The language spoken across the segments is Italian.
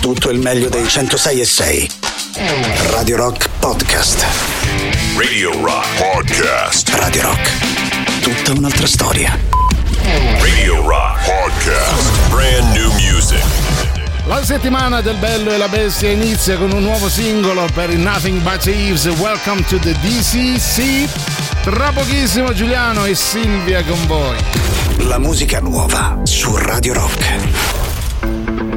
tutto il meglio dei 106 e 6. Radio Rock Podcast. Radio Rock Podcast. Radio Rock. Tutta un'altra storia. Radio Rock Podcast. Brand new music. La settimana del Bello e la Bestia inizia con un nuovo singolo per Nothing But Thieves. Welcome to the DCC. Tra pochissimo Giuliano e Silvia con voi. La musica nuova su Radio Rock.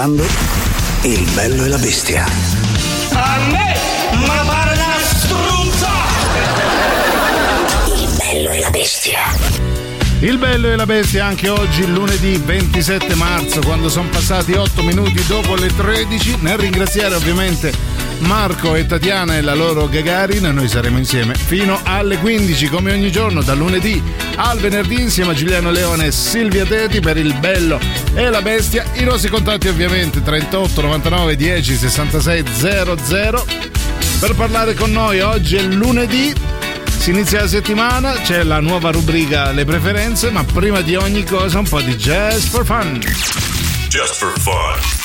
Ascoltando Il bello e la bestia. A me, ma pare una struzza! Il bello e la bestia. Il bello e la bestia anche oggi, lunedì 27 marzo, quando sono passati 8 minuti dopo le 13. Nel ringraziare ovviamente Marco e Tatiana e la loro Gagarin, noi saremo insieme fino alle 15 come ogni giorno, dal lunedì al venerdì insieme a Giuliano Leone e Silvia Teti per il bello e la bestia. I nostri contatti ovviamente 38 99 10 66 00 per parlare con noi. Oggi è lunedì, si inizia la settimana, c'è la nuova rubrica Le preferenze, ma prima di ogni cosa un po' di jazz for fun. Just for fun.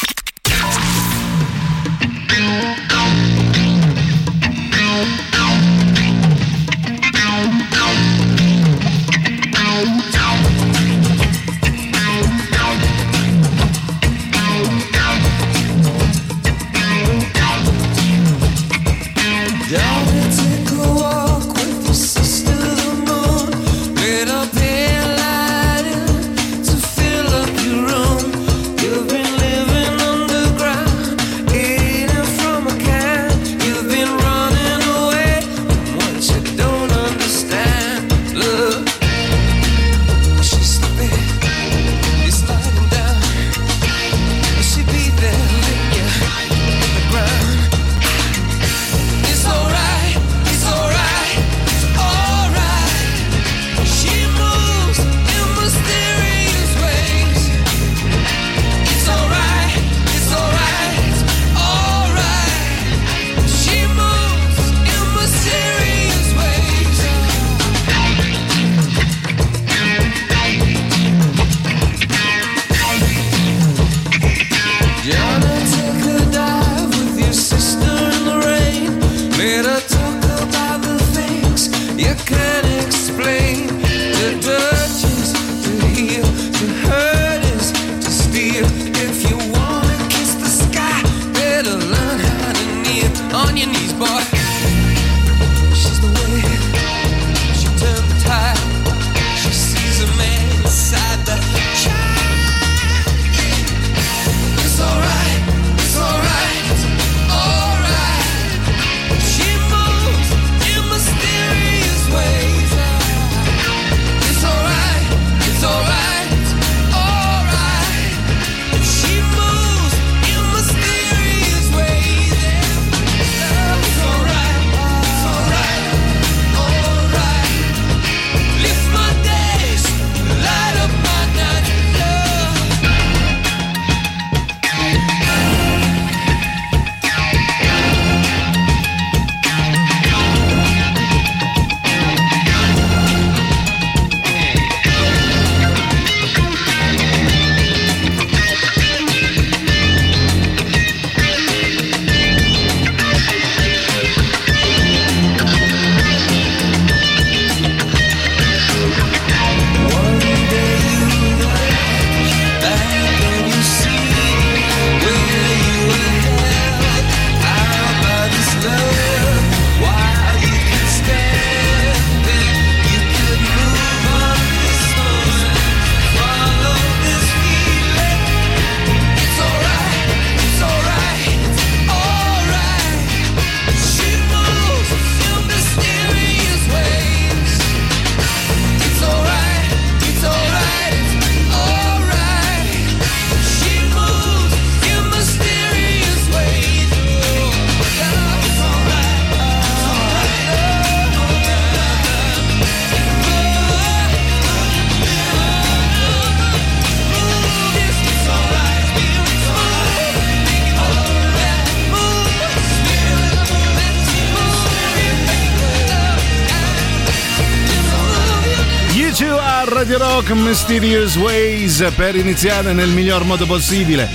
Rock Mysterious Ways per iniziare nel miglior modo possibile.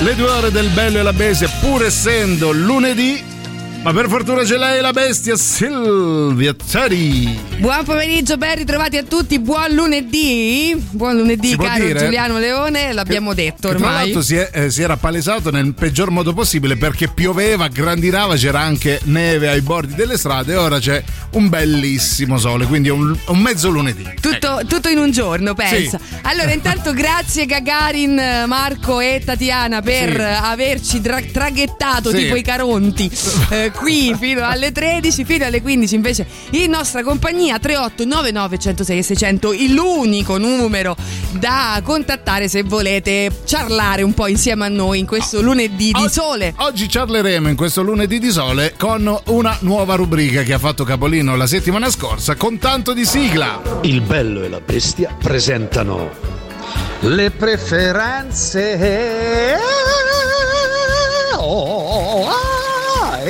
Le due ore del bello e la bestia, pur essendo lunedì, ma per fortuna c'è lei la bestia Silvia Tari. Buon pomeriggio, ben ritrovati a tutti. Buon lunedì. Buon lunedì, Si caro? Giuliano Leone. L'abbiamo detto Che tra ormai. l'altro si, è- eh, si era palesato nel peggior modo possibile perché pioveva, grandinava, c'era anche neve ai bordi delle strade e ora c'è un bellissimo sole, quindi è un, un mezzo lunedì. Tutto, tutto in un giorno, pensa. Sì. Allora, intanto grazie Gagarin, Marco e Tatiana per Sì. averci dra- traghettato Sì. tipo i caronti eh, qui fino alle 13, fino alle 15 invece in nostra compagnia 3899 106 e 600, l'unico numero da contattare se volete ciarlare un po' insieme a noi in questo lunedì di sole. Oggi parleremo in questo lunedì di sole con una nuova rubrica che ha fatto capolino la settimana scorsa con tanto di sigla. Il bello e la bestia presentano le preferenze.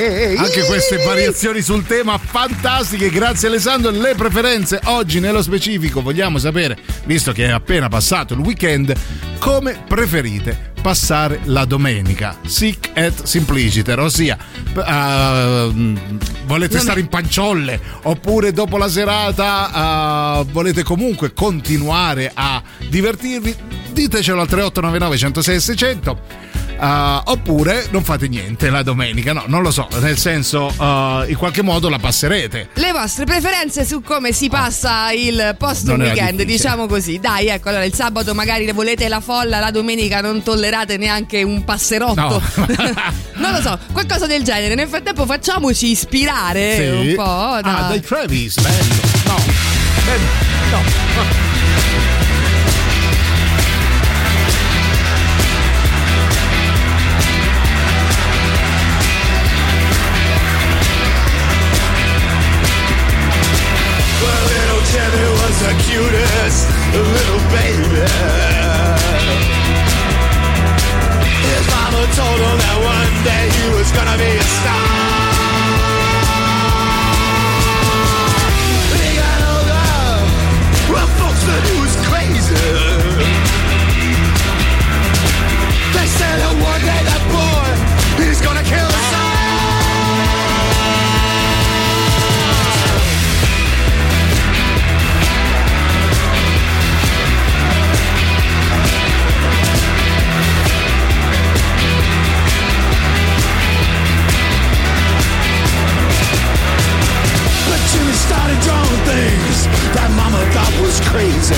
Anche queste variazioni sul tema fantastiche, grazie Alessandro. Le preferenze oggi nello specifico vogliamo sapere, visto che è appena passato il weekend, come preferite passare la domenica, sic et simpliciter, ossia uh, volete stare in panciolle oppure dopo la serata uh, volete comunque continuare a divertirvi, ditecelo al 3899 106 600. Uh, oppure non fate niente la domenica, no, non lo so, nel senso uh, in qualche modo la passerete. Le vostre preferenze su come si passa il post weekend, diciamo così. Dai, ecco, allora il sabato magari volete la folla, la domenica non tollerate neanche un passerotto. No. non lo so, qualcosa del genere. Nel frattempo facciamoci ispirare un po'. Ah, da- dai Travis, bello. No. bello, no. Cutest little baby. His mama told him that one day he was gonna be a star. Was crazy.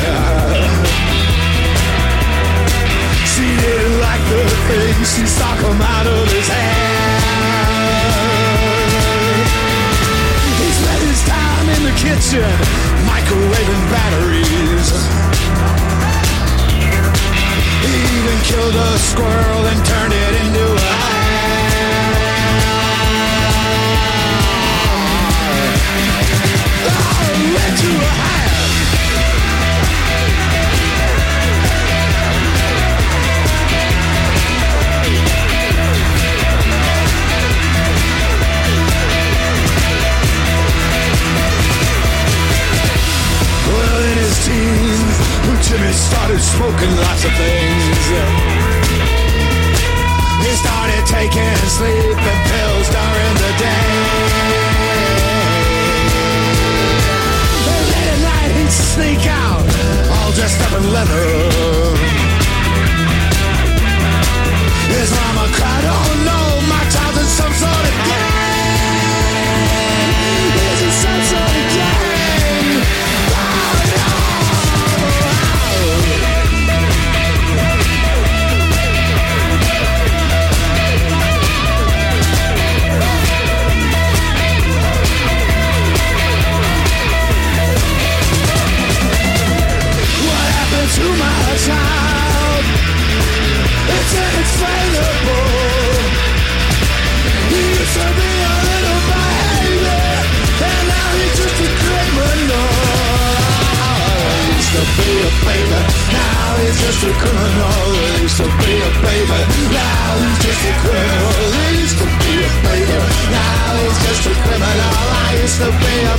She didn't like the things she saw come out of his hand. He spent his time in the kitchen, microwaving batteries. He even killed a squirrel and turned it into a. Oh, into a ham. Jimmy started smoking lots of things. He started taking sleeping pills during the day. Late at night he'd sneak out, all dressed up in leather. His mama cried, oh no, my child's in some sort of I used to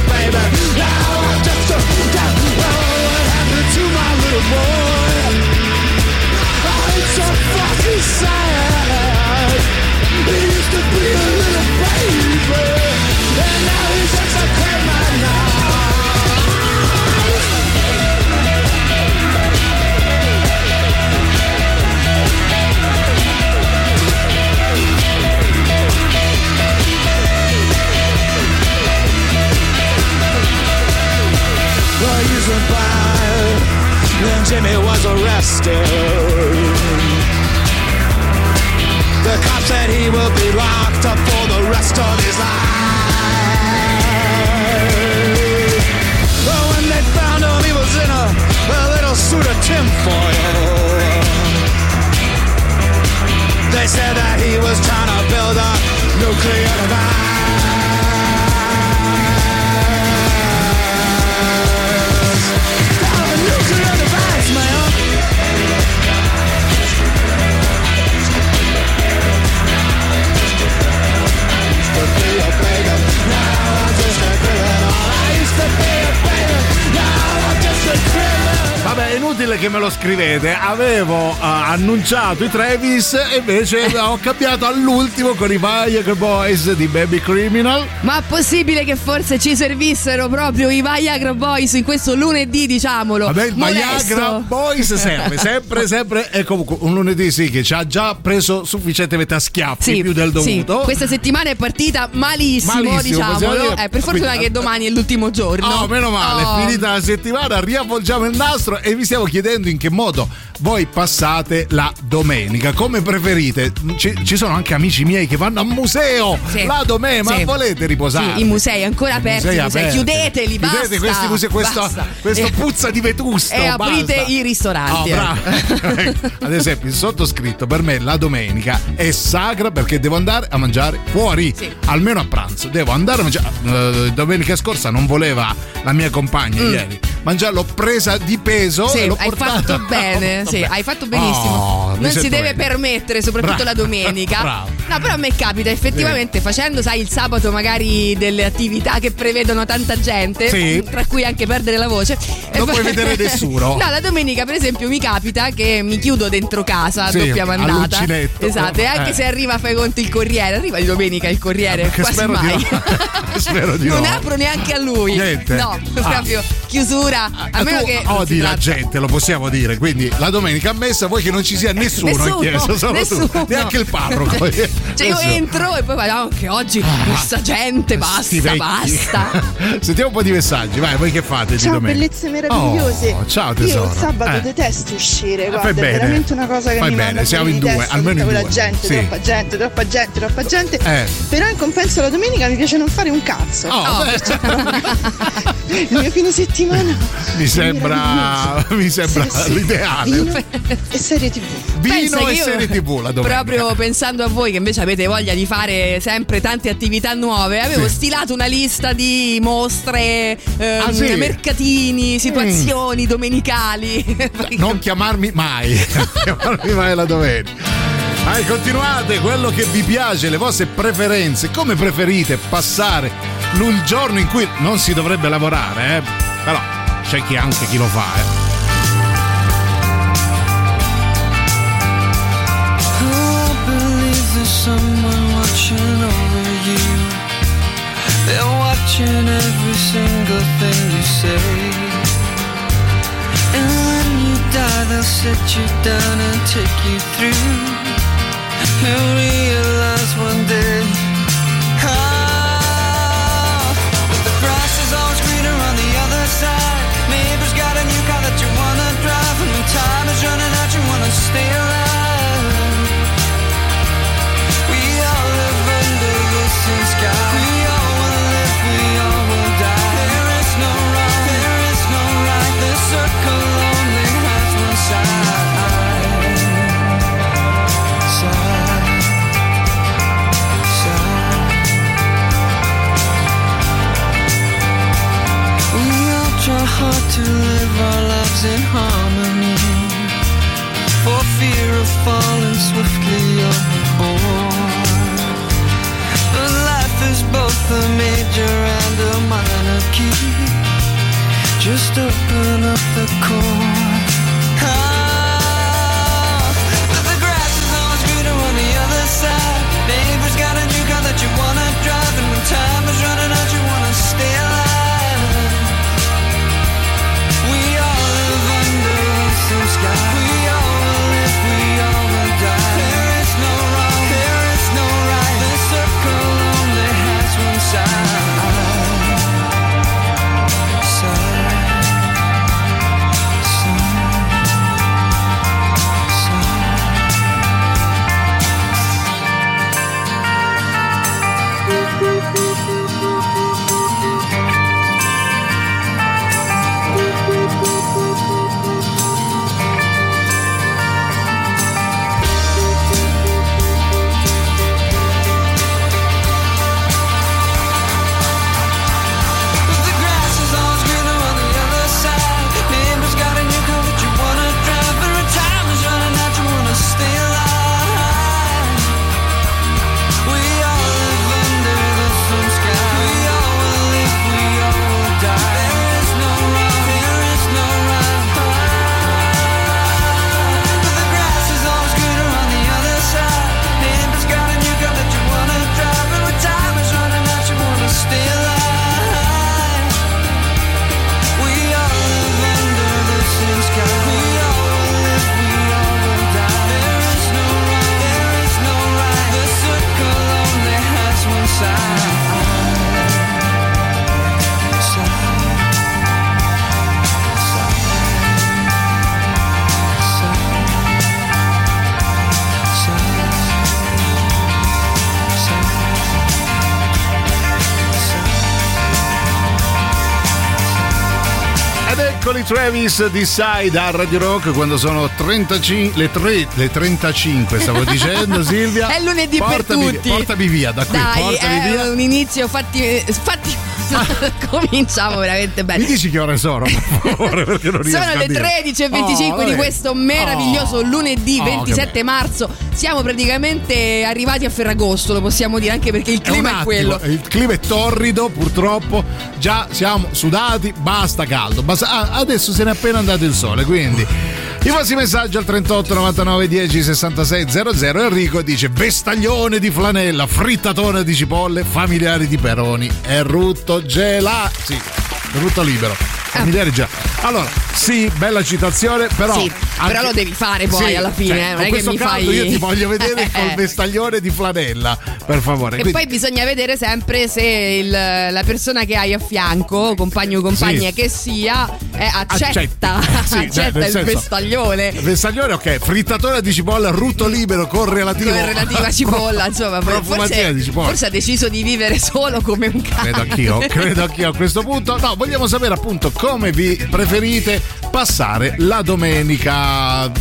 Che me lo scrivete. Avevo eh, annunciato i Travis e invece ho cambiato all'ultimo con i Viagra Boys di Baby Criminal. Ma possibile che forse ci servissero proprio i Viagra Boys in questo lunedì, diciamolo? Vabbè, il molesto? Viagra Boys serve sempre, sempre. E comunque un lunedì sì che ci ha già preso sufficientemente a schiaffi Sì, più del sì. dovuto. Questa settimana è partita malissimo, Malissimo, diciamolo. Eh, per fortuna che domani è l'ultimo giorno. Oh, meno male, Oh. finita la settimana, riavvolgiamo il nastro e vi stiamo chiedendo in che modo voi passate la domenica, come preferite. Ci, ci sono anche amici miei che vanno a museo Sì. la domenica, Sì. ma volete riposare? Sì, i musei ancora aperti, musei musei. aperti. chiudeteli, basta. Chiudete questi musei, questo, basta. questo E- puzza di vetusto. E aprite basta. i ristoranti. Oh, eh. Ad esempio, il sottoscritto per me la domenica è sacra perché devo andare a mangiare fuori, almeno a pranzo. Devo andare a mangiare. eh, domenica scorsa non voleva la mia compagna ieri mangiare, l'ho presa di peso. Mm. Sì, e l'ho portata- fatto bene, sì, hai fatto benissimo. Oh, non si deve bene. permettere, soprattutto Bravo. la domenica. Bravo. No, però a me capita effettivamente facendo, sai, il sabato magari delle attività che prevedono tanta gente, Sì. tra cui anche perdere la voce. Non puoi vedere nessuno. No, la domenica, per esempio, mi capita che mi chiudo dentro casa a Sì, doppia mandata. Esatto, e anche Eh. se arriva, fai conto il corriere, arriva di domenica il corriere, Perché quasi spero di mai. no. Spero di non no. apro neanche a lui. Niente. No, Ah. proprio chiusura. A Ah, meno che. odi la gente, lo possiamo dire. Quindi la domenica a messa vuoi che non ci sia nessuno, Nessuno, in chiesa, solo nessuno. tu, neanche il parroco. Cioè io entro e poi vado anche oggi questa gente Sti basta, basta. Sentiamo un po' di messaggi, vai, voi che fate di Ciao domenica? bellezze meravigliose. Oh, ciao Io tesoro. il sabato Eh. detesto uscire, Fai guarda, è bene. veramente una cosa che Fai mi bene, manda siamo in due, testa, almeno in quella due. gente, Sì. troppa gente, troppa gente, troppa gente. Eh. Però in compenso la domenica mi piace non fare un cazzo. Oh, beh, Il mio fine settimana. mi sembra, mi sembra Sì, sì. l'ideale. Vino e serie tv. Vino Pensa e serie tv la domenica. Proprio pensando a voi che invece avete voglia di fare sempre tante attività nuove, avevo Sì. stilato una lista di mostre, ehm, Ah, sì? Mm. mercatini, situazioni domenicali. Non chiamarmi mai, chiamarmi mai la domenica. Vai, continuate quello che vi piace, le vostre preferenze, come preferite passare il giorno in cui non si dovrebbe lavorare, eh? Però c'è chi anche chi lo fa, eh. Someone watching over you. They're watching every single thing you say. And when you die, they'll sit you down and take you through. You'll realize one day. in harmony for fear of falling swiftly overboard. But life is both a major and a minor key. Just open up the core. Ah, but the grass is always greener on the other side. Neighbor's got a new car that you wanna drive, and when time is running out. Radio Rock quando sono 35, le, 3, le 35 stavo dicendo Silvia. È lunedì portami, per tutti. Portami via da qui, Dai, portami è via. un inizio fatti, fatti cominciamo veramente bene. Mi dici che ore sono, per favore, perché non Sono a le dire. 13 e Oh, 25 di questo meraviglioso Oh. lunedì Oh, che 27 bello. marzo. Siamo praticamente arrivati a Ferragosto, lo possiamo dire anche perché il È clima è, attimo, quello. Il clima è torrido, purtroppo. Già siamo sudati, basta caldo. Basta- ah, adesso se n'è appena andato il sole, quindi. I vostri messaggi al 38 99 10 66 00 Enrico dice vestaglione di flanella, frittatone di cipolle, familiari di peroni e rutto gelato. Sì, rutto libero. Familiari già. Allora, sì, bella citazione, però. Sì, però lo devi fare poi alla fine, cioè, eh, non con è che mi fai- Io ti voglio vedere col vestaglione di flanella, per favore. E Quindi- poi bisogna vedere sempre se il- la persona che hai a fianco, compagno o compagna Sì. che sia, eh, accetta, Accetta. Sì, cioè, accetta il senso- vestaglione. Vestaglione, ok, frittatore di cipolla, rutto libero con relativo. Con relativa cipolla, insomma, forse, di cipolla. forse ha deciso di vivere solo come un cane. Credo anch'io, credo anch'io a questo punto. No, vogliamo sapere appunto come vi preferite passare la domenica,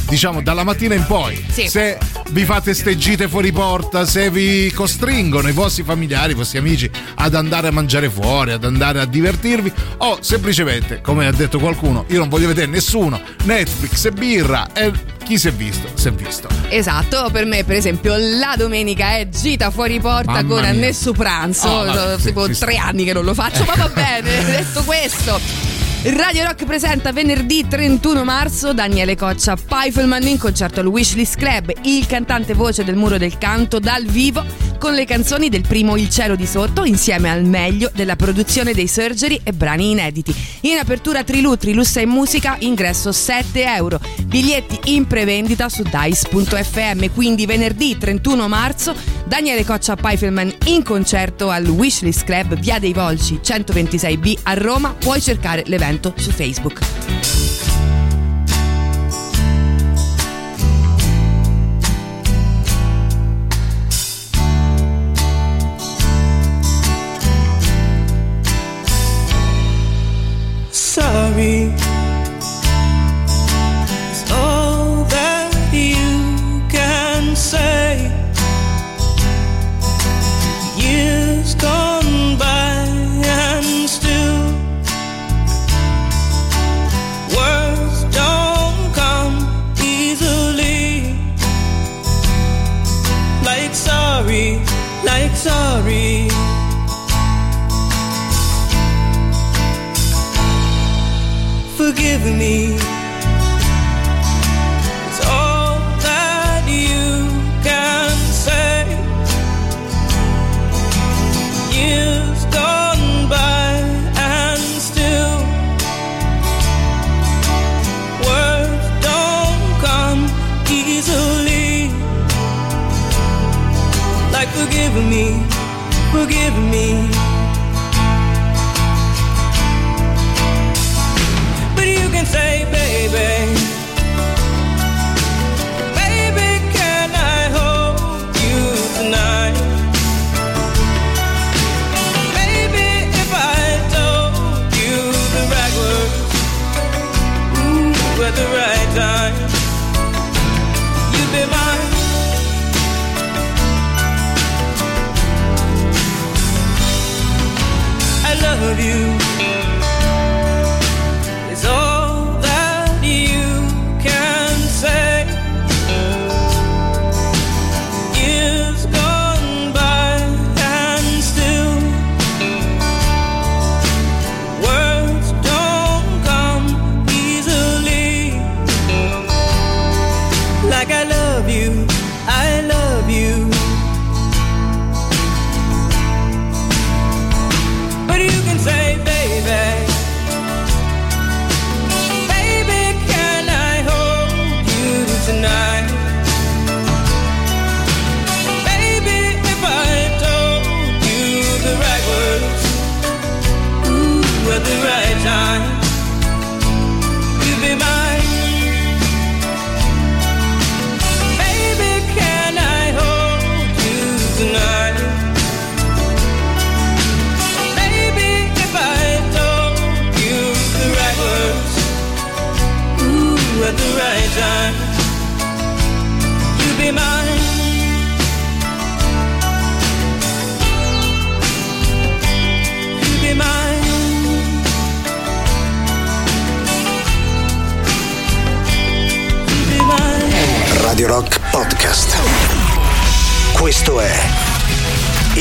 diciamo dalla mattina in poi. Sì. Se vi fate ste gite fuori porta, se vi costringono i vostri familiari, i vostri amici ad andare a mangiare fuori, ad andare a divertirvi, o semplicemente, come ha detto qualcuno, io non voglio vedere nessuno, Netflix e birra e chi si è visto, si è visto. Esatto, per me per esempio la domenica è gita fuori porta Mamma con. Annesso Pranzo, Oh, vabbè, sì, tipo sta. tre anni che non lo faccio, ma va bene, detto questo. Radio Rock presenta venerdì 31 marzo Daniele Coccia Pfeifferman in concerto al Wishlist Club, il cantante voce del Muro del Canto dal vivo con le canzoni del primo Il cielo di sotto insieme al meglio della produzione dei Surgery e brani inediti. In apertura Trilu, Trilussa in musica, ingresso 7 euro. Biglietti in prevendita su dice.fm, quindi venerdì 31 marzo Daniele Coccia Pfeifferman in concerto al Wishlist Club Via dei Volci 126B a Roma. Puoi cercare l'evento su Facebook.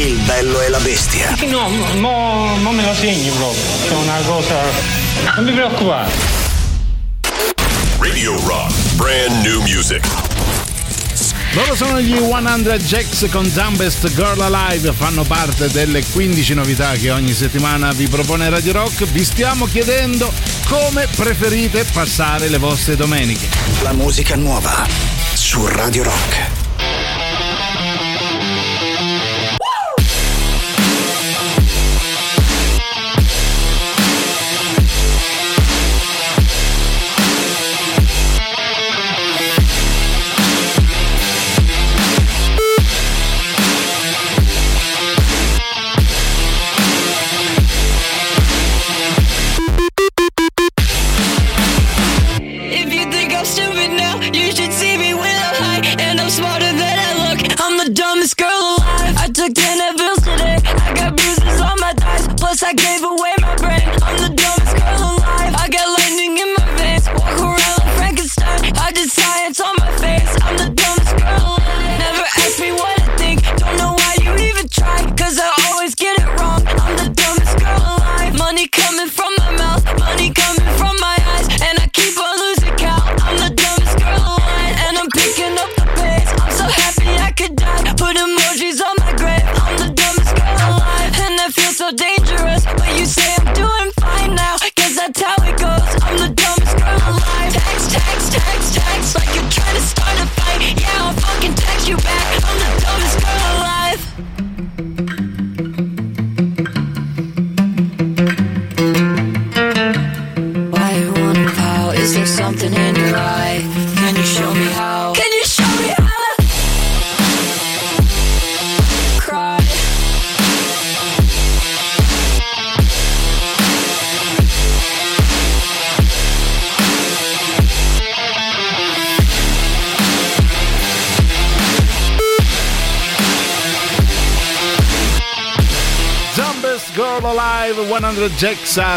Il bello e la bestia. No, mo, mo me lo segni proprio, è una cosa... Non mi preoccupare. Radio Rock. Brand new music. Loro sono gli 100 Jacks con Dumbest Girl Alive, fanno parte delle 15 novità che ogni settimana vi propone Radio Rock. Vi stiamo chiedendo come preferite passare le vostre domeniche. La musica nuova su Radio Rock.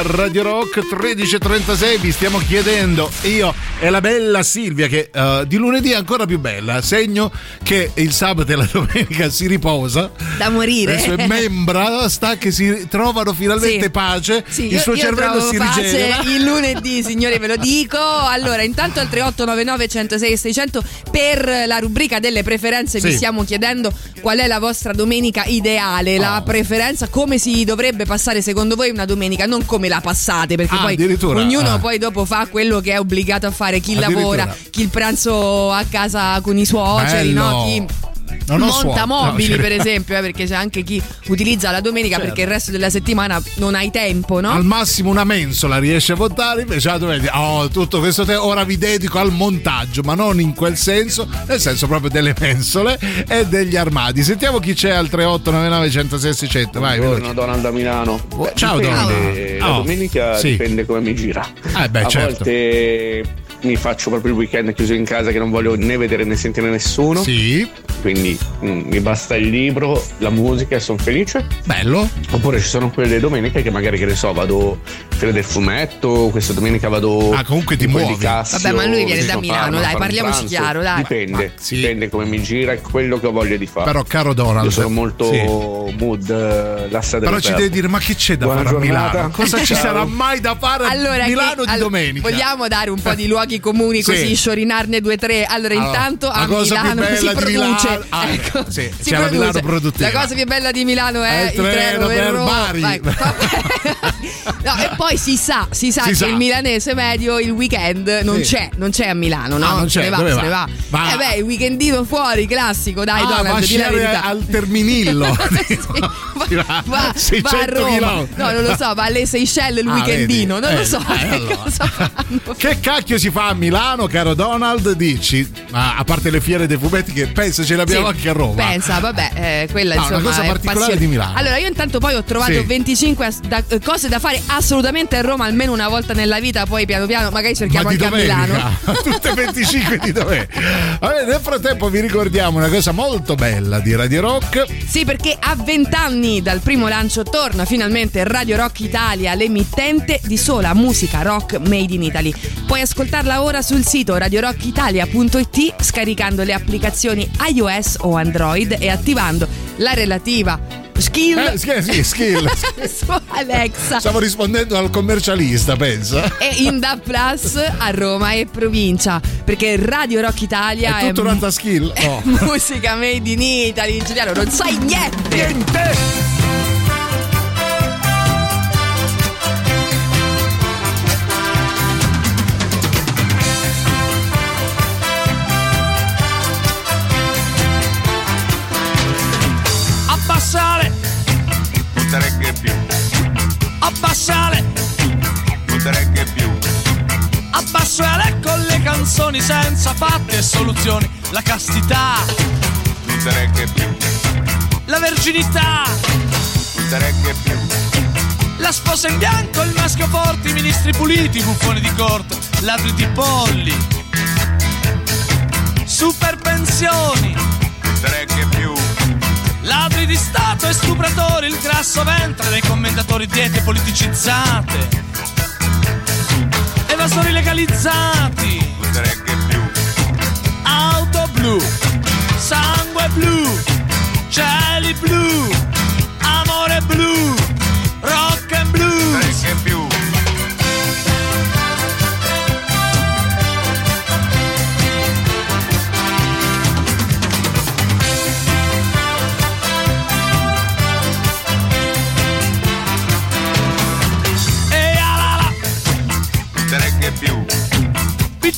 Radio Rock 13.36 vi stiamo chiedendo io e la bella Silvia che eh, di lunedì è ancora più bella. Segno che il sabato e la domenica si riposa Da morire. le sue membra sta che si trovano finalmente Sì. pace Sì, il io- suo io cervello si pace rigenera il lunedì, signore, ve lo dico. Allora, intanto al 3899 106 600 per la rubrica delle preferenze vi Sì. stiamo chiedendo qual è la vostra domenica ideale, la Oh. preferenza, come si dovrebbe passare secondo voi una domenica, non come la passate, perché Ah, poi ognuno ah. poi dopo fa quello che è obbligato a fare, chi lavora, chi il pranzo a casa con i suoceri, Bello. no? chi Non ho monta suono. mobili No, per esempio, eh, perché c'è anche chi utilizza la domenica Certo. perché il resto della settimana non hai tempo, no? Al massimo una mensola riesce a votare, invece la domenica, oh, tutto questo tempo, ora vi dedico al montaggio, ma non in quel senso, nel senso proprio delle mensole e degli armadi. Sentiamo chi c'è al 3899 106 600, vai. Buongiorno veloce. Donald da Milano. Oh, ciao, Dipende, Donald. La Oh, domenica sì. dipende come mi gira. Eh beh, a certo. volte mi faccio proprio il weekend chiuso in casa che non voglio né vedere né sentire nessuno. Sì. Quindi mm, mi basta il libro, la musica e sono felice. Bello. Oppure ci sono quelle domeniche che magari che ne so, vado Fiera del Fumetto, questa domenica vado. Ah, comunque ti muovi. Cassio, Vabbè, ma lui viene da Milano, dai, parliamoci pranzo. chiaro, dai. Dipende, dipende come mi gira e quello che ho voglia di fare. Però, caro Donald, Io sono molto sì. mood eh, lassa Però ci devi dire, ma che c'è da Buona fare a giornata. Milano? Cosa ci sarà mai da fare a Allora, Milano che- di all- domenica? Vogliamo dare un po' di luoghi comuni Sì. così sciorinarne due o tre. Allora, Allora, intanto a Milano si produce. Milano- ah, ecco, sì, si la Milano produce. produttiva. La cosa più bella di Milano è È il treno per Roma. Bari. No, e poi si sa, si sa Si che sa. il milanese medio il weekend non Sì. c'è, non c'è a Milano, no? Ah, non Se c'è, ne va, se va? ne va. Va- Eh beh, il weekendino fuori, classico, dai, Ah, Donald, di la verità. al Terminillo. Sì, va, va- va a 600 Roma. chilometri. No, non lo so, va alle Seychelles il Ah, weekendino, vedi? non lo Eh, so. eh, che allora. Che cacchio si fa a Milano, caro Donald? Dici, Ma a parte le fiere dei fumetti che penso ce l'abbiamo Sì. anche a Roma. Pensa, vabbè, eh, quella No, una insomma cosa è particolare passione. di Milano. Allora, io intanto poi ho trovato Sì. 25 as- da- eh, cose da fare assolutamente a Roma, almeno una volta nella vita, poi piano piano magari cerchiamo Ma anche a Milano. domenica, tutte 25 di dov'è? Vabbè, nel frattempo vi ricordiamo una cosa molto bella di Radio Rock. Sì, perché a 20 anni dal primo lancio torna finalmente Radio Rock Italia, l'emittente di sola musica rock made in Italy. Puoi ascoltarla ora sul sito radiorockitalia.it scaricando le applicazioni iOS o Android e attivando la relativa skill Eh, sì, sì, skill. su Alexa. Stavo rispondendo al commercialista, pensa. E in Da Plus a Roma e provincia perché Radio Rock Italia È tutto mu- un'altra skill. Oh. musica made in Italy Giuliano non sai niente Niente! Abbassare, non te regge più, abbassare con le canzoni senza fatti e soluzioni. La castità, non te regge più, la verginità, non te regge più, la sposa in bianco, il maschio forte, i ministri puliti, i buffoni di corte, ladri di polli, super pensioni, non te regge più, ladri di Stato e stupratori, il grasso ventre dei commentatori diete politicizzate, evasori legalizzati. auto blu, sangue blu, cieli blu, amore blu, rock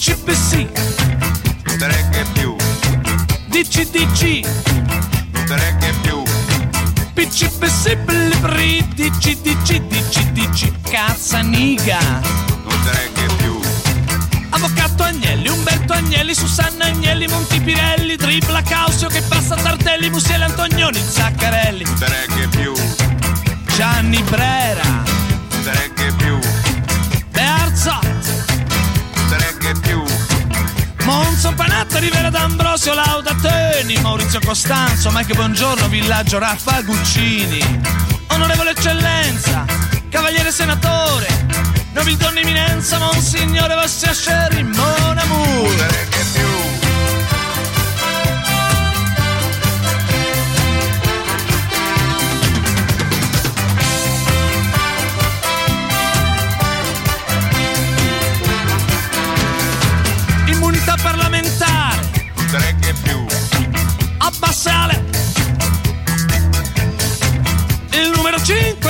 PCPC, non te regge più, DCDC, non te regge più, PCPC, blibri, DCDC, DCDC, cazzaniga. non te regge più, Avvocato Agnelli, Umberto Agnelli, Susanna Agnelli, Montipirelli, Tripla Causio che passa Tardelli, Musiele Antonioni, Zaccarelli, non te regge più, Gianni Brera, non te regge più, Monzo Panatta, Rivera D'Ambrosio, Lauda Teni, Maurizio Costanzo, Mike Buongiorno, Villaggio Raffa Guccini, Onorevole Eccellenza, Cavaliere Senatore, Nobildonna Eminenza, Monsignore Vassia Sherry, Mon Amour.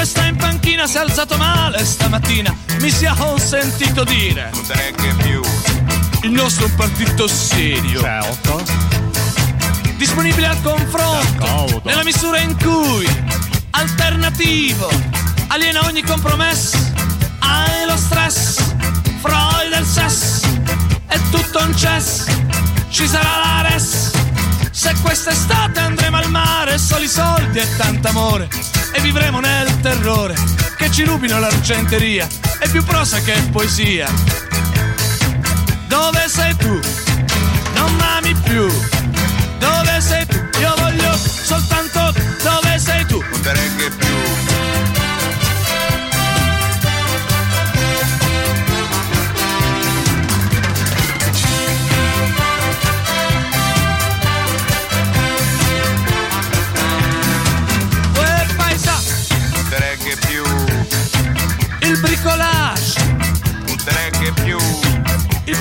Numero 5 sta in panchina, si è alzato male stamattina, mi sia consentito dire. non te regge più, Il nostro è un partito serio. Certo. disponibile al confronto D'accordo. nella misura in cui alternativo aliena ogni compromesso hai lo stress Freud il sesso è tutto un cess ci sarà la res se quest'estate andremo al mare soli soldi e tanto amore e vivremo nel terrore che ci rubino l'argenteria è più prosa che poesia dove sei tu? non m'ami più dove sei tu? Io voglio soltanto dove sei tu? non più,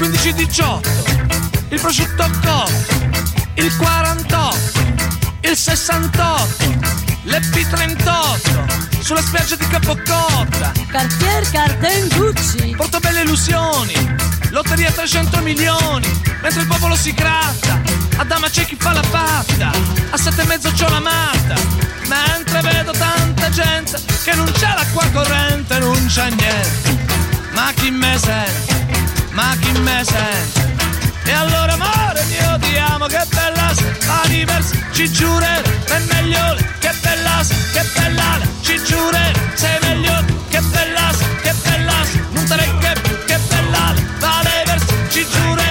15-18, il prosciutto cotto, il 48, il 68, l'Ep38, sulla spiaggia di Capocotta, Cartier Carden Gucci. Portobelle illusioni, lotteria 300 milioni, mentre il popolo si gratta, a dama c'è chi fa la fatta, a sette e mezzo c'ho la matta, mentre vedo tanta gente che non c'è l'acqua corrente, non c'è niente, ma chi me sente, ma chi me sente, e allora amore mio ti amo, che bella anniversario, Cicciure, è meglio che bellas, che bella, Cicciure, sei meglio che bellas, che bellas, non te ne che, che bella, vale vers, Cicciure, sei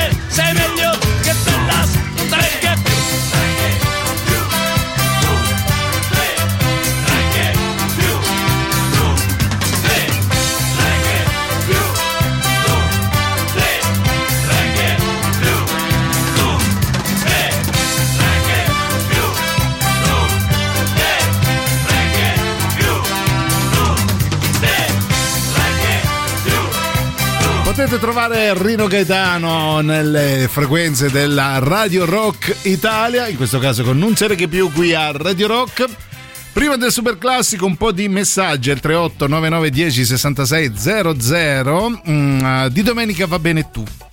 Potete trovare Rino Gaetano nelle frequenze della Radio Rock Italia, in questo caso con Non c'era che più qui a Radio Rock. Prima del super classico un po' di messaggi al 38 9910 66 00 Mm, eh, di domenica va bene tutto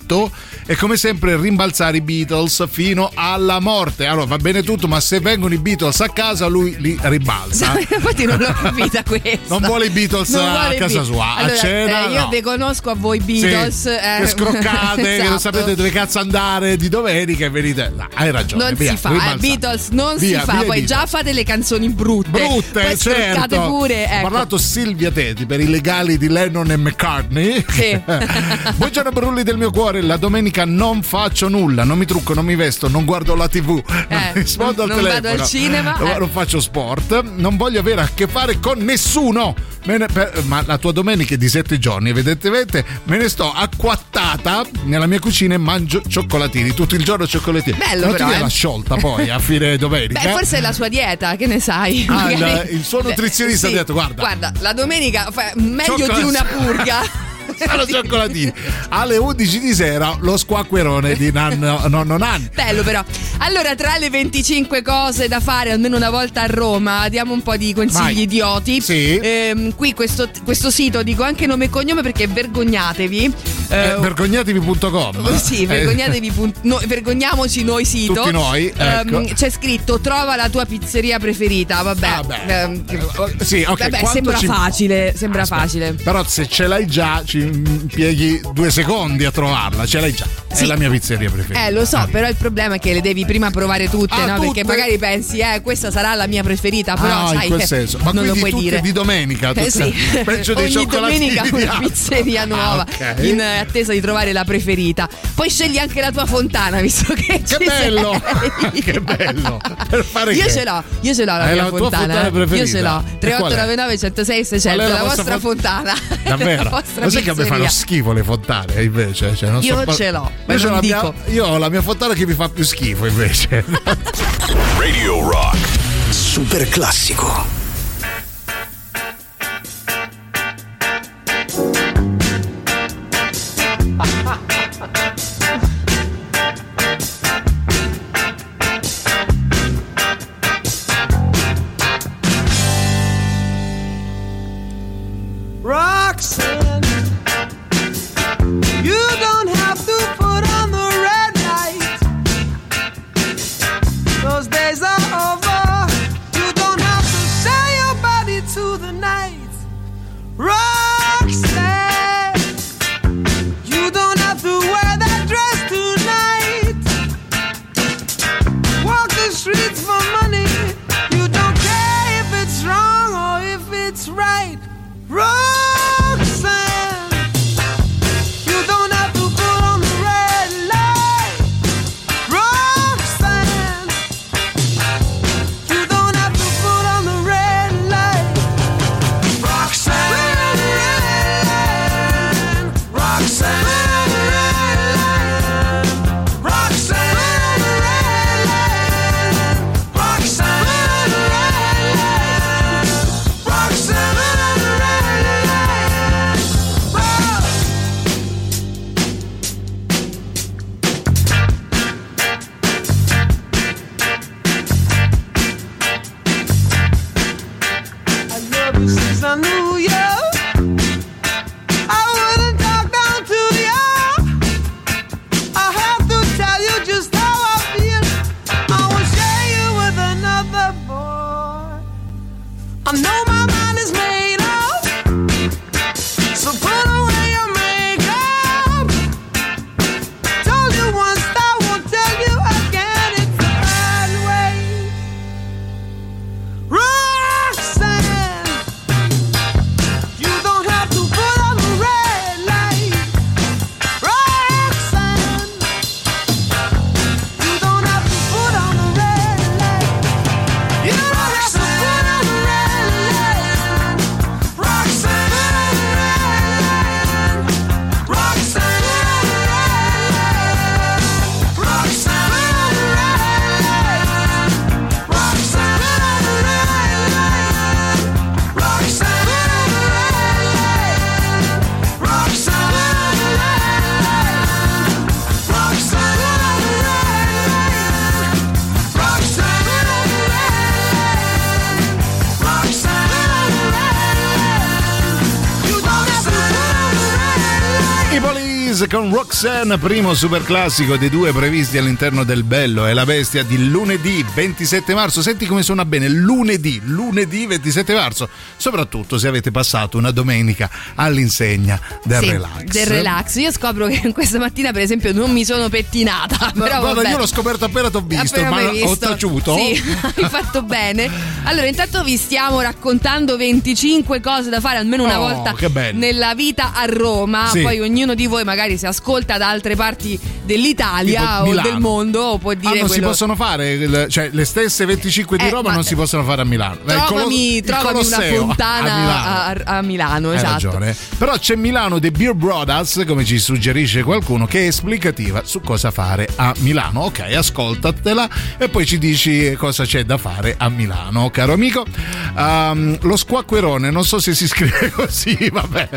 e come sempre rimbalzare i Beatles fino alla morte allora va bene tutto ma se vengono i Beatles a casa lui li ribalza Infatti non l'ho capita questa. non vuole i Beatles Non a casa Be- sua Allora, a cena eh, io no. deconosco a voi Beatles. Sì, eh, che scroccate, che non esatto. sapete dove cazzo andare di domenica e venite. No, hai ragione. Non via, si fa, eh, ribalzate. Beatles non Via, si fa, via poi già fate le canzoni brutte. Brutte, poi certo. pure. Ho Ecco. parlato Silvia Teti per i legali di Lennon e McCartney. Sì. Buongiorno Brulli del mio cuore, la domenica non faccio nulla, non mi trucco, non mi vesto, non guardo la tv, non Eh, rispondo al non vado telefono. al cinema, non, eh. non faccio sport, non voglio avere a che fare con nessuno. Ne- per- ma la tua domenica è di sette giorni, evidentemente me ne sto acquattata nella mia cucina e mangio cioccolatini, tutto il giorno cioccolatini. Bello non però, ti viene eh. la sciolta poi a fine domenica? Beh, forse è la sua dieta, che ne sai? Ah, il- il suo nutrizionista Sì. ha detto, guarda. Guarda, la domenica fa- meglio Cioccolato- di una purga. Sono cioccolatini. Alle 11 di sera lo squacquerone di nanno, nonno Nanni. Bello però. Allora, tra le 25 cose da fare almeno una volta a Roma, diamo un po' di consigli Vai. idioti. Sì. Ehm, qui questo, questo sito, dico anche nome e cognome perché vergognatevi. Eh, Eh, vergognatevi.com. Oh, Sì, Eh, vergognatevi. no, vergogniamoci noi sito. Tutti noi, ecco. Ehm, c'è scritto trova la tua pizzeria preferita. Vabbè. Ah, beh. Ehm, eh, sì, ok. vabbè, sembra ci- facile. Sembra Aspetta, facile. Però se ce l'hai già, ci impieghi due secondi a trovarla. Ce l'hai già. È Sì. la mia pizzeria preferita. Eh, lo so, però il problema è che le devi prima provare tutte, Ah, no? tutte? Perché magari pensi, eh, questa sarà la mia preferita, però Ah, sai in quel senso. Ma non lo puoi dire. di domenica, Eh sì. peggio dei Ogni domenica una pizzeria Ah, nuova ok. in attesa di trovare la preferita. Poi scegli anche la tua fontana, visto che Che bello! che bello! Per fare Io che? ce l'ho, io ce l'ho la Hai mia la tua fontana. fontana eh. preferita? Io ce l'ho. E qual è? 3899 106 600, Qual è la, vostra vostra fon- fontana. Davvero? la vostra Lo sai che a me fanno pizzeria. schifo le fontane invece? Cioè, non so Io par- ce l'ho, ma Io, ce mia- io ho la mia fontana che mi fa più schifo invece. Radio Rock. Super classico. Con Roxanne, primo super classico dei due previsti all'interno del Bello e la Bestia di lunedì 27 marzo. Senti come suona bene, lunedì, lunedì 27 marzo, soprattutto se avete passato una domenica all'insegna del Sì, relax. Del relax. Io scopro che questa mattina, per esempio, non mi sono pettinata. Ma Però guarda, io l'ho scoperto appena t'ho visto, Appena ma hai ho visto. taciuto. Sì, hai fatto bene. Allora, intanto vi stiamo raccontando 25 cose da fare almeno una Oh, volta nella vita a Roma. Sì. Poi ognuno di voi magari si ascolta da altre parti dell'Italia o del mondo o può Ah, dire non si quello- possono fare, cioè le stesse 25 di Eh, Roma ma- non si possono fare a Milano. Eh, il Colo- Trovami, trovami una fontana a Milano. a, a Milano, esatto. ragione. Però c'è Milano The Beer Brothers, come ci suggerisce qualcuno, che è esplicativa su cosa fare a Milano. Ok, ascoltatela e poi ci dici cosa c'è da fare a Milano, caro amico. Ehm, lo squacquerone, non so se si scrive così, vabbè,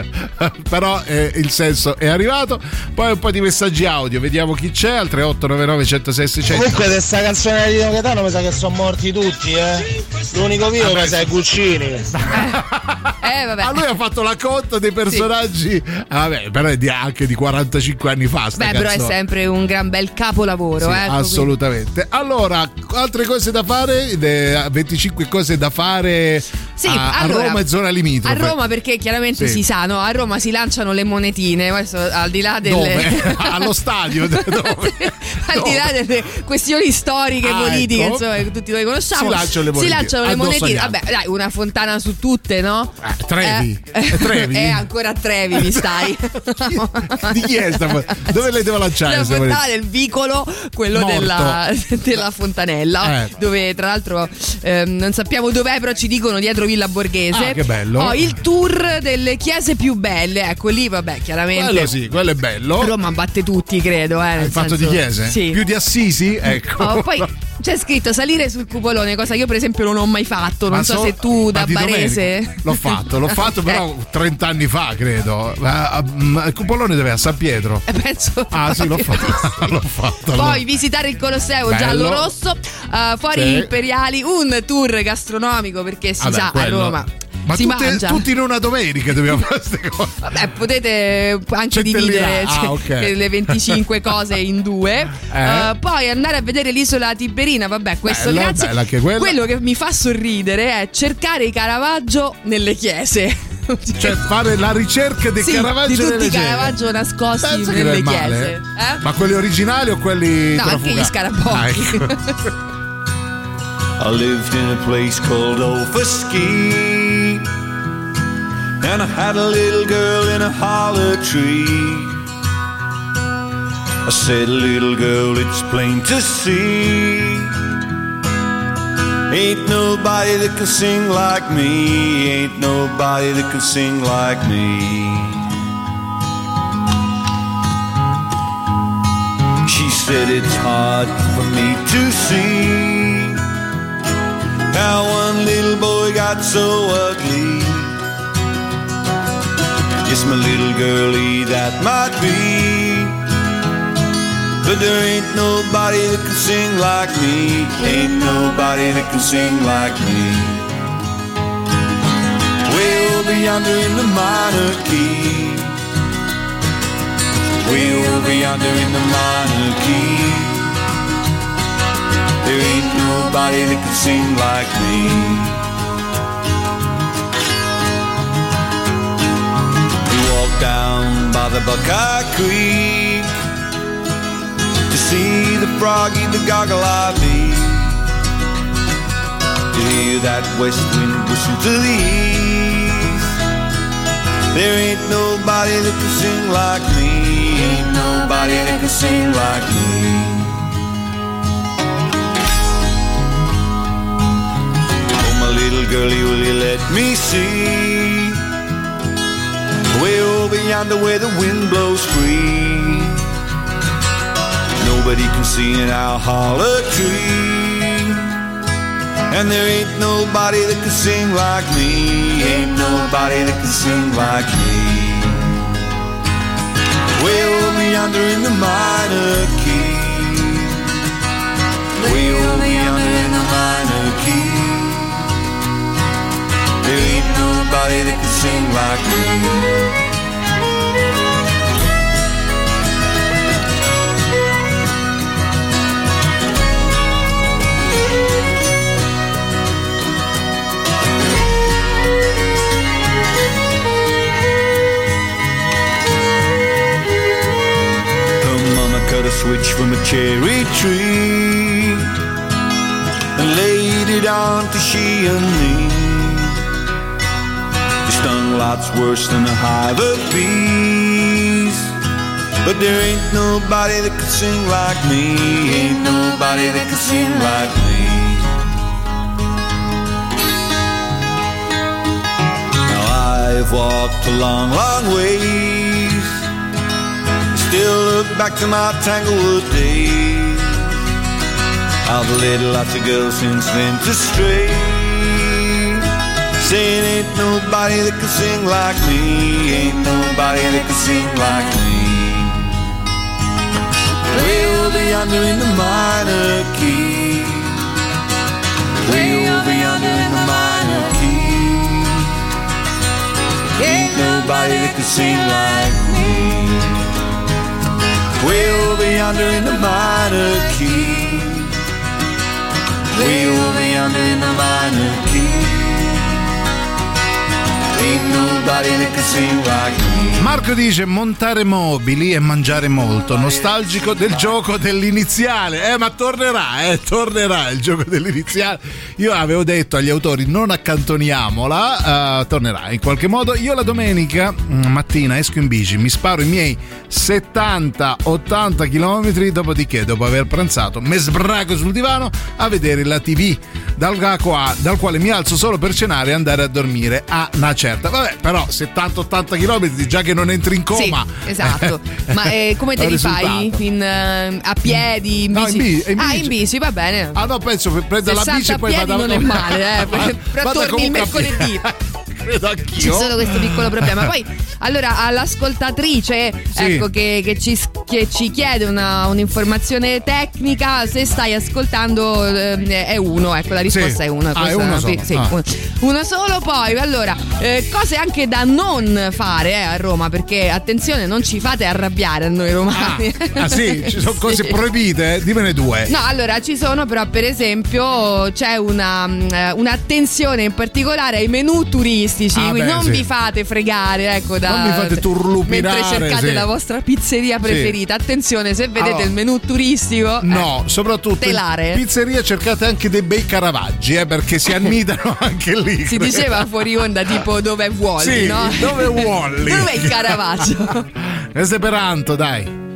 però eh, il senso è arrivato. Poi un po' di messaggi audio, vediamo chi c'è. Al 3899 106 600. Comunque di sta canzone di Dino Gaetano mi sa che sono morti tutti, eh. L'unico vivo mi sa è Guccini. Eh, vabbè. Ah, lui ha fatto la conta dei personaggi. Ah, vabbè, però è di- anche di 45 anni fa. sta Beh, però è canzone. sempre un gran bel capolavoro, Sì, eh, ecco, assolutamente. Allora, altre cose da fare? De- 25 cose da fare Sì, a, a allora, Roma e zona limitrofe. A Roma perché chiaramente Sì. si sa, no? A Roma si lanciano le monetine, questo al di là delle? Allo stadio? Dove? al di là delle questioni storiche, Ah, politiche, ecco. insomma, che tutti noi conosciamo. Si lanciano le Si monetine. lanciano le monetine. Vabbè, dai, una fontana su tutte, no? Trevi. Eh, È Trevi? È ancora a Trevi, mi stai. Di chi è sta Dove le devo lanciare? La fontana del vicolo, quello della, della fontanella, Eh. dove tra l'altro ehm, non sappiamo dov'è, però ci dicono dietro Villa Borghese. Ah, che bello. Ho il tour delle chiese più belle, ecco lì, vabbè, chiaramente. Quello sì, quello è bello. Roma batte tutti, credo. Eh, Hai fatto senso- di chiese? Sì. Più di Assisi? Ecco. Oh, poi c'è scritto salire sul cupolone, cosa che io per esempio non ho mai fatto. Non Ma so so- se tu da barese. domenica. L'ho fatto, l'ho fatto Ok. però 30 anni fa, credo. Ah, mm, Il cupolone deve a San Pietro. Eh, penso. Ah, sì, l'ho fatto. l'ho fatto. allora. Poi visitare il Colosseo Bello. giallo-rosso, eh, fuori Sì. imperiali, un tour gastronomico perché si Vabbè, sa quello. a Roma. Ma si tutte- mangia. tutti in una domenica dobbiamo fare queste cose. Vabbè, potete anche dividere Ah, cioè, ok. le 25 cose in due. Eh. Eh, poi andare a vedere l'isola Tiberina. Vabbè, questo Bello, grazie. bella. Quello che mi fa sorridere è cercare i Caravaggio nelle chiese. Cioè, fare la ricerca dei Sì, Caravaggio di tutti i chiese. Caravaggio nascosti Penso nelle chiese. Eh? Ma quelli originali o quelli No, anche gli trafugati? scarabocchi. Ah, ecco. I lived in a place called Overski, and I had a little girl in a hollow tree. I said, Little girl, it's plain to see. Ain't nobody that can sing like me. Ain't nobody that can sing like me. She said it's hard for me to see how one little boy got so ugly. Yes, my little girlie, that might be. But there ain't nobody that can sing like me. Ain't nobody that can sing like me. Way over yonder in the minor key. Way over yonder in the minor key. There ain't nobody that can sing like me. We walk down by the Buckeye Creek to see the froggy, the goggle-eyed bee. To hear that west wind whistle to the east. There ain't nobody that can sing like me. Ain't nobody that can sing like me. Little girlie, will you let me see? Way over yonder where the wind blows free. Nobody can see in our holler tree. And there ain't nobody that can sing like me. Ain't nobody that can sing like me. Way over yonder in the minor key. Way over There ain't nobody that can sing like me. Her mama cut a switch from a cherry tree and laid it on to she and me. Stung lots worse than a hive of bees. But there ain't nobody that can sing like me. Ain't nobody that can sing like me. Now I've walked a long, long ways. Still look back to my Tanglewood days. I've led lots of girls since then to stray. Saying ain't nobody that can sing like me. Ain't nobody that can sing like me. Way over yonder in the minor key. Way over yonder in the minor key. Ain't nobody that can sing like me. Way over yonder in the minor key. Way over yonder in the minor key. Marco dice montare mobili e mangiare molto, nostalgico del gioco dell'iniziale. Eh, ma tornerà, eh, tornerà il gioco dell'iniziale. Io avevo detto agli autori non accantoniamola, eh, tornerà in qualche modo. Io la domenica mm, mattina esco in bici, mi sparo i miei 70-80 km, dopodiché dopo aver pranzato mi sbraco sul divano a vedere la TV dal, qua- dal quale mi alzo solo per cenare e andare a dormire a una. Vabbè, però 70-80 km già che non entri in coma. Sì, esatto. Ma eh, come te li fai? In, eh, a piedi? In No, bici? in bi- in Ah, bici. in bici, va bene. Ah no, penso che prenda la 60 bici e poi vada non è male, eh, però torni il a mercoledì. Credo C'è anch'io. solo questo piccolo problema. Poi, allora, all'ascoltatrice Sì. ecco, che, che ci, che ci chiede una- un'informazione tecnica, se stai ascoltando eh, è uno, ecco, la risposta Sì. è uno. Ah, è uno sì, solo. sì, Ah. uno. Uno solo, poi, allora, eh, cose anche da non fare eh, a Roma, perché attenzione, non ci fate arrabbiare a noi romani. Ah sì, ci sono cose proibite? eh? Dimmene due. No, allora ci sono, però, per esempio, c'è una, mm, eh, un'attenzione in particolare ai menù turistici. Ah, quindi beh, non sì. vi fate fregare, ecco, da. Non vi fate turlupinare, Mentre cercate sì. la vostra pizzeria preferita. Attenzione, se vedete Allora, il menù turistico. No, eh, soprattutto in telare. pizzeria cercate anche dei bei caravaggi, eh, perché si annidano anche lì. Si diceva fuori onda tipo dove vuoi, Sì, no? dove vuoi? dove è il Caravaggio? Questo è per Anto, dai.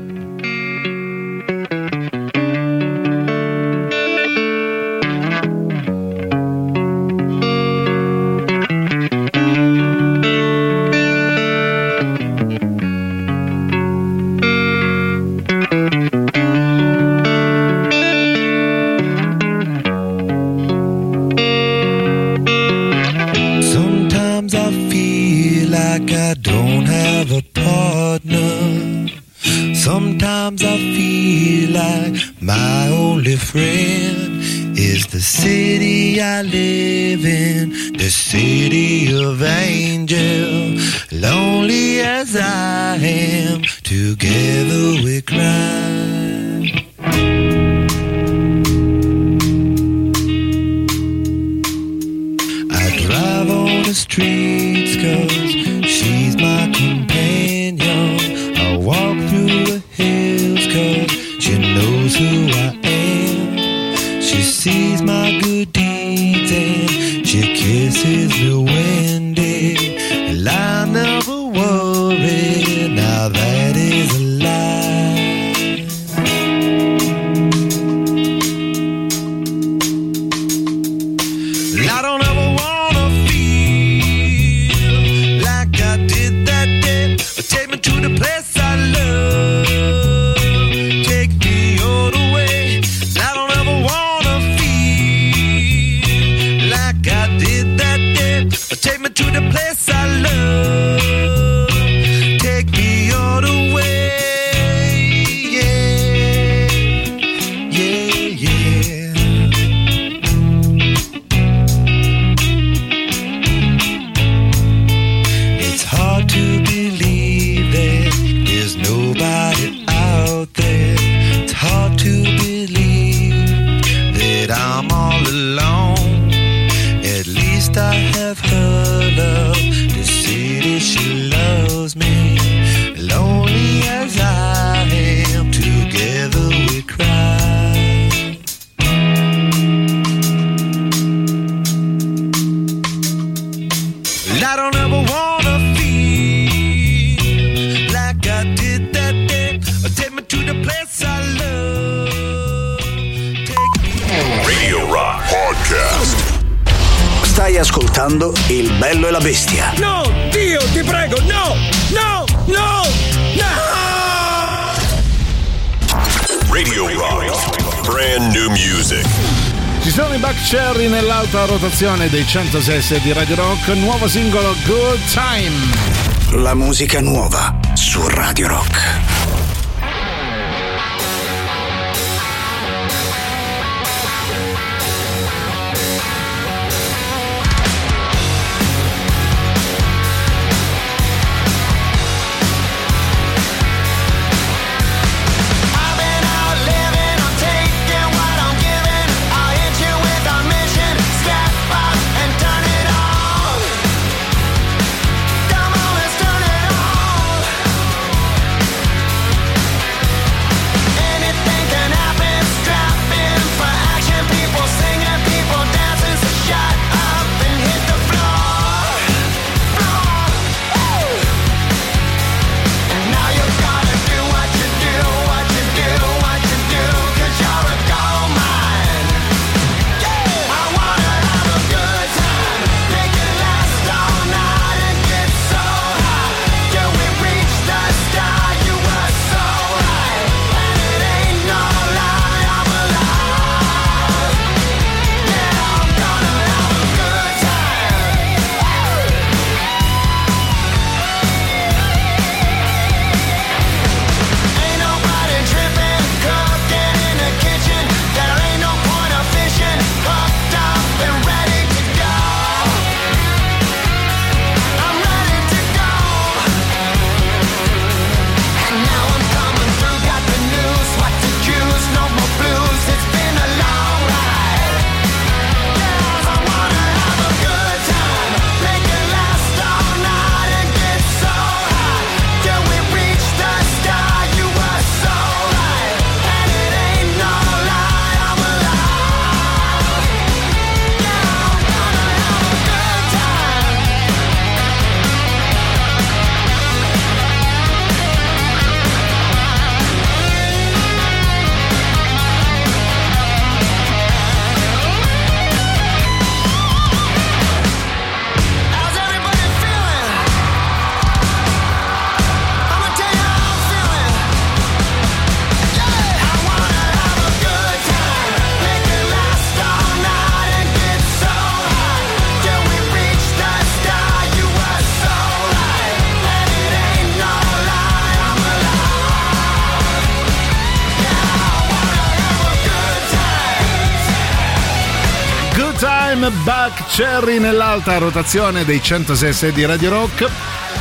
The place rotazione dei 106 di Radio Rock, nuovo singolo Good Time. La musica nuova su Radio Rock. Cherry nell'alta rotazione dei 106 di Radio Rock.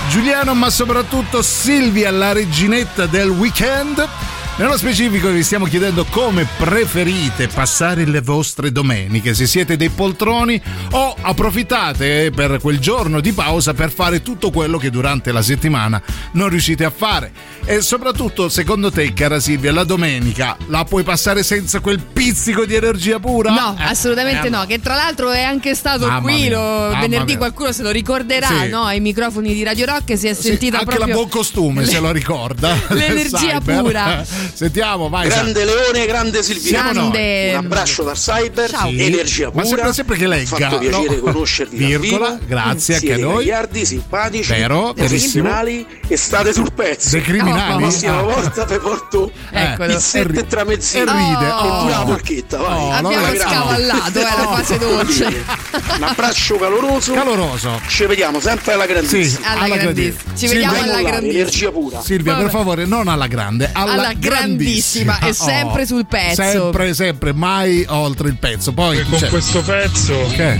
Giuliano, ma soprattutto Silvia, la reginetta del weekend. Nello specifico vi stiamo chiedendo come preferite passare le vostre domeniche, se siete dei poltroni o approfittate per quel giorno di pausa per fare tutto quello che durante la settimana non riuscite a fare. E soprattutto, secondo te, cara Silvia, la domenica la puoi passare senza quel pizzico di energia pura? No, Eh, assolutamente eh, no. Che tra l'altro è anche stato Mamma qui lo- venerdì. mia. Qualcuno se lo ricorderà Sì. no? ai microfoni di Radio Rock. Si è Sì, sentita anche proprio la buon costume se lo ricorda L'energia pura. sentiamo vai Grande Leone, grande Silvia. Un abbraccio dal Cyber, Ciao. Sì. energia Ma pura. sembra sempre che Mi ha fatto piacere no? conoscervi Virgola, grazie anche a noi. gagliardi, simpatici, Vero, verissimo. professionali e state sul pezzo. Dei criminali? La prossima Ah. volta vi porto Eccolo. pizzette e tramezzini. E ride. E pure la porchetta, vai. Oh, Abbiamo allora, scavallato eh, la fase dolce. Un abbraccio caloroso. caloroso Ci vediamo sempre alla grandissima. Sì, Alla alla grandissima. grandissima. Ci Silvia, vediamo alla grandissima. energia pura. Silvia, per favore, non alla grande, alla, Alla grandissima, e sempre sul pezzo. Sempre, sempre, mai oltre il pezzo. Poi E con c'è- questo pezzo Che?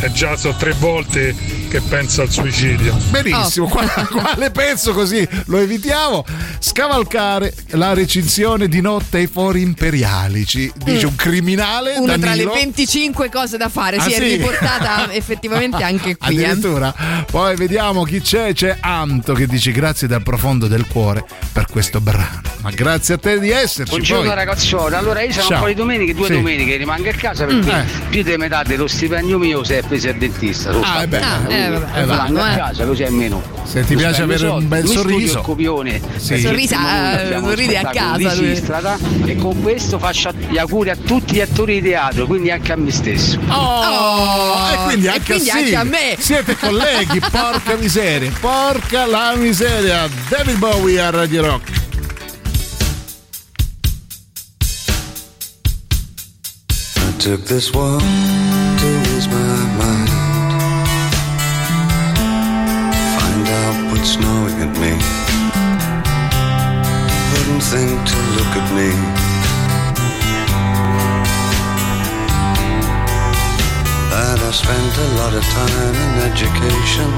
è già so tre volte che pensa al suicidio. Benissimo, Oh. qua- quale pezzo così lo evitiamo? Scavalcare la recinzione di notte ai fori imperiali, ci dice un criminale. Una tra le Danilo. 25 cose da fare. Ah, si è sì? riportata effettivamente anche qui. eh. Addirittura. Poi vediamo chi c'è. C'è Anto che dice grazie dal profondo del cuore per questo brano. Ma grazie a te di esserci. Buongiorno poi. ragazzuoli, allora io sono Ciao. un po' di domeniche, due Sì. domeniche, rimango a casa perché Mm. Più di metà dello stipendio mio si è preso al dentista. Ah, eh beh. Ah, eh, vabbè, eh. a casa così almeno. Se ti piace avere un bel sorriso. il copione. Sì. Sorrisa- abbiamo sorride a casa, lui. Sistrata, e con questo faccio gli auguri a tutti gli attori di teatro, quindi anche a me stesso. Oh, e quindi e anche, quindi a anche a me. Siete colleghi, porca miseria. Porca la miseria. David Bowie a Radio Rock. I took this walk snowing at me. Wouldn't think to look at me. That I spent a lot of time in education.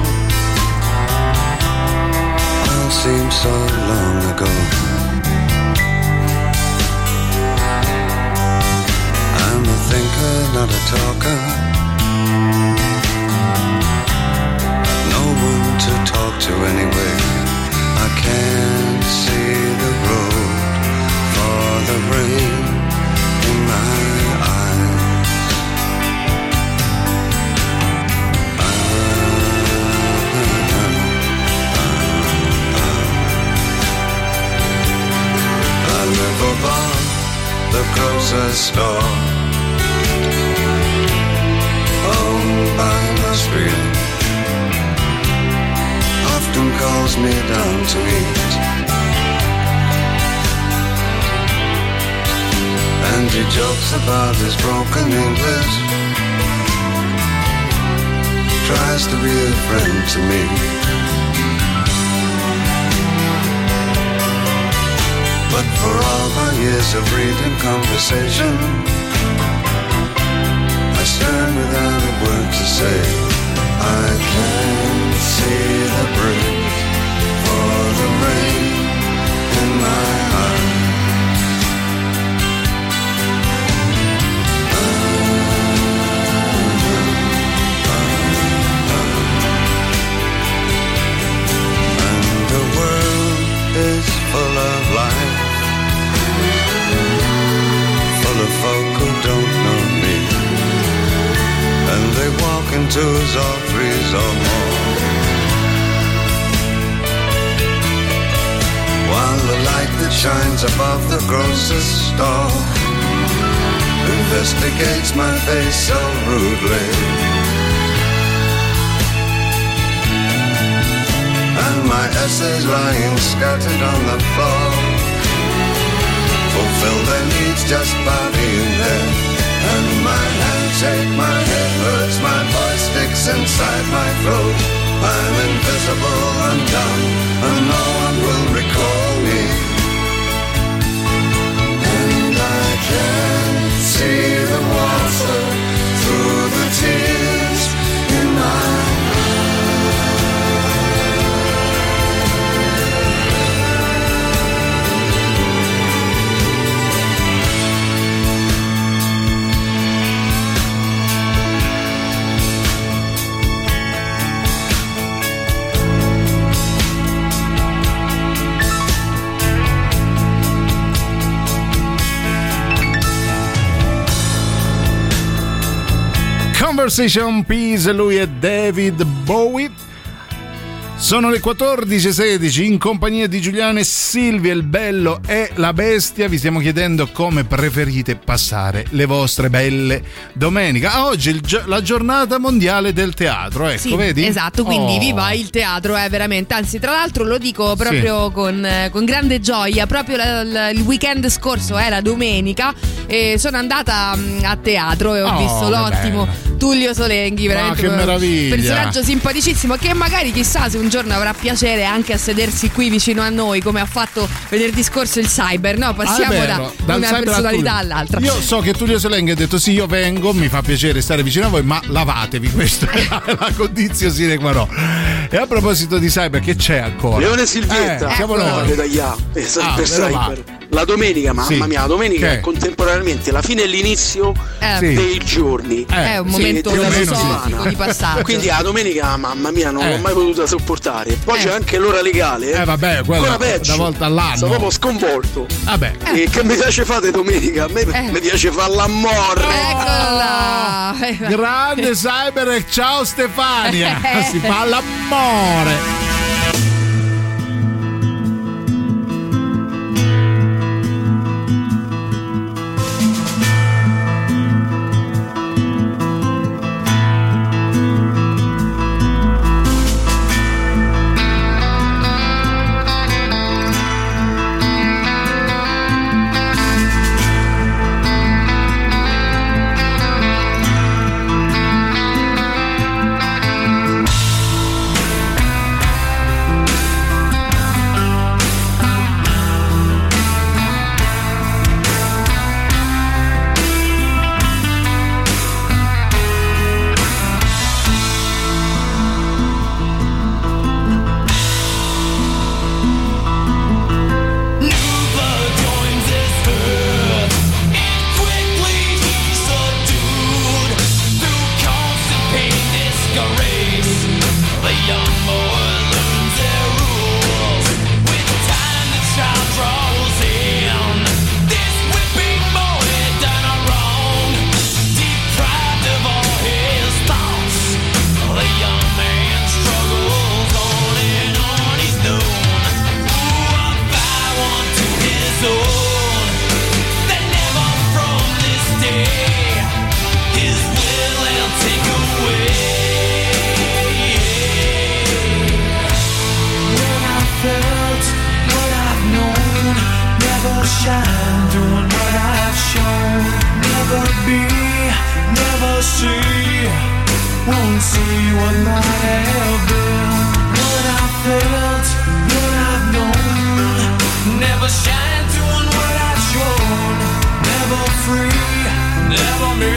All seems so long ago. I'm a thinker, not a talker. To anyway. I can't see the road for the rain in my eyes. I live above the grocer's store oh, Owned by an Austrian Often calls me down to eat. And he jokes about his broken English. Tries to be a friend to me. But for all my years of reading conversation, I stand without a word to say. I can in twos or threes or more. While the light that shines above the grocer's store investigates my face so rudely. and my essays lying scattered on the floor fulfill their needs just by being there. And my shake, my head hurts, my voice sticks inside my throat. I'm invisible and dumb, and no one will recall me. And I can see the water through the tears Conversation Peace, lui è David Bowie. Sono le 14.16 in compagnia di Giuliano e Silvia, il bello e la bestia. Vi stiamo chiedendo come preferite passare le vostre belle domeniche. Ah, oggi è il la giornata mondiale del teatro, ecco, Sì, vedi? esatto, quindi Oh. viva il teatro, eh, veramente. Anzi, tra l'altro lo dico proprio con, eh, con grande gioia. Proprio la- la- il weekend scorso era domenica e sono andata mm, a teatro e ho Oh, visto che l'ottimo Tullio Solenghi, veramente che un meraviglia. personaggio simpaticissimo che magari chissà se un giorno avrà piacere anche a sedersi qui vicino a noi, come ha fatto venerdì scorso il cyber. No, passiamo da vero, dal una personalità all'altra. Io so che Tullio Solenghi ha detto sì, io vengo, mi fa piacere stare vicino a voi, ma lavatevi, questa è la, la condizione sine qua no. E a proposito di cyber, che c'è ancora? Leone Silvietta, Eh, siamo Eh, noi. da e sempre Ah, meno cyber. male. la domenica, mamma Sì. mia, la domenica Che? è contemporaneamente la fine e l'inizio Eh. Sì. dei giorni. È un momento di una filosofico settimana. di passaggio. Quindi la domenica, mamma mia, non Eh. l'ho mai potuta sopportare. Poi c'è anche l'ora legale. Eh vabbè, quello Ancora peggio. una volta all'anno. Sono proprio sconvolto. Vabbè. E che mi piace fare domenica? A me mi piace fare l'amore. Eccola! Grande Cyber, ciao Stefania! si fa l'amore! Never shine doing what I've shown. Never free, never me.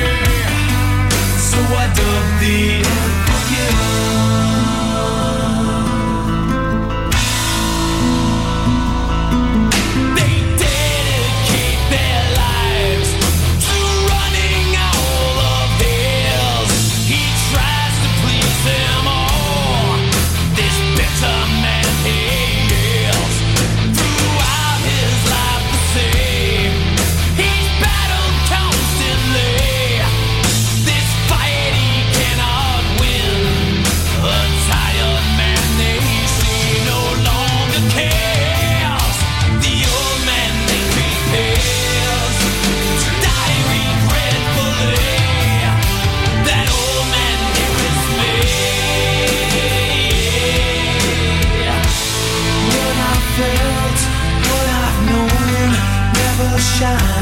So I dub the unforgiven. shine.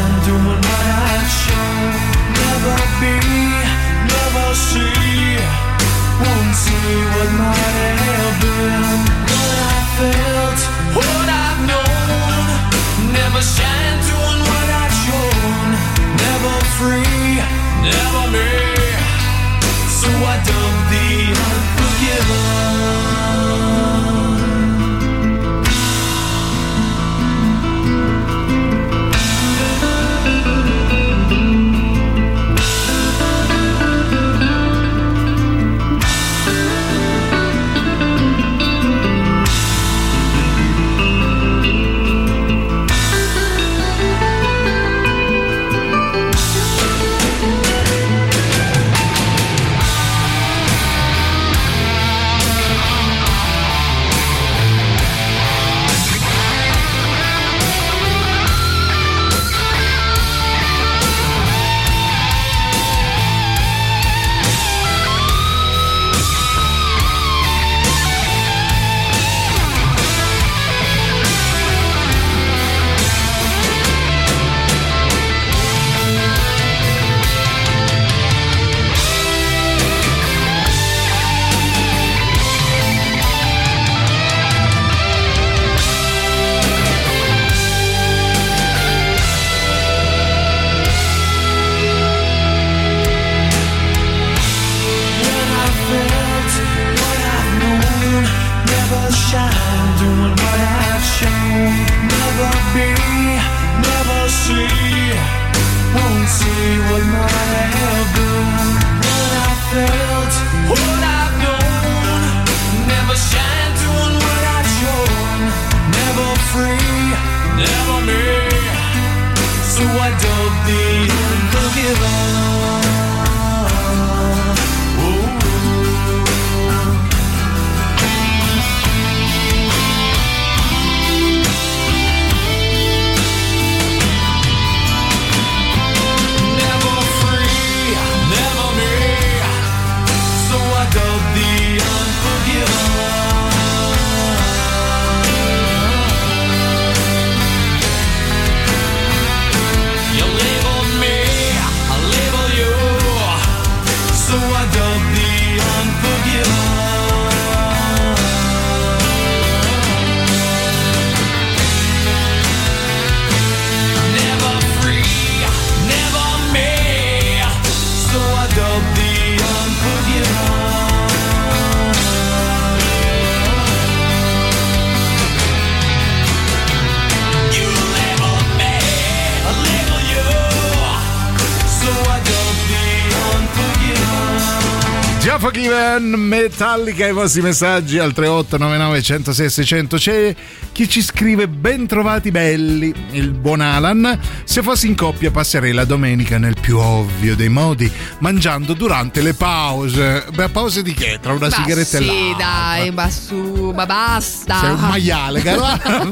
Metallica i vostri messaggi al 3899 106 600 c'è chi ci scrive ben trovati belli il buon Alan se fossi in coppia passerei la domenica nel più ovvio dei modi mangiando durante le pause beh pause di che? tra una Ma sigaretta e sì, l'altra dai, ma su, ma basta. sei un maiale, caro.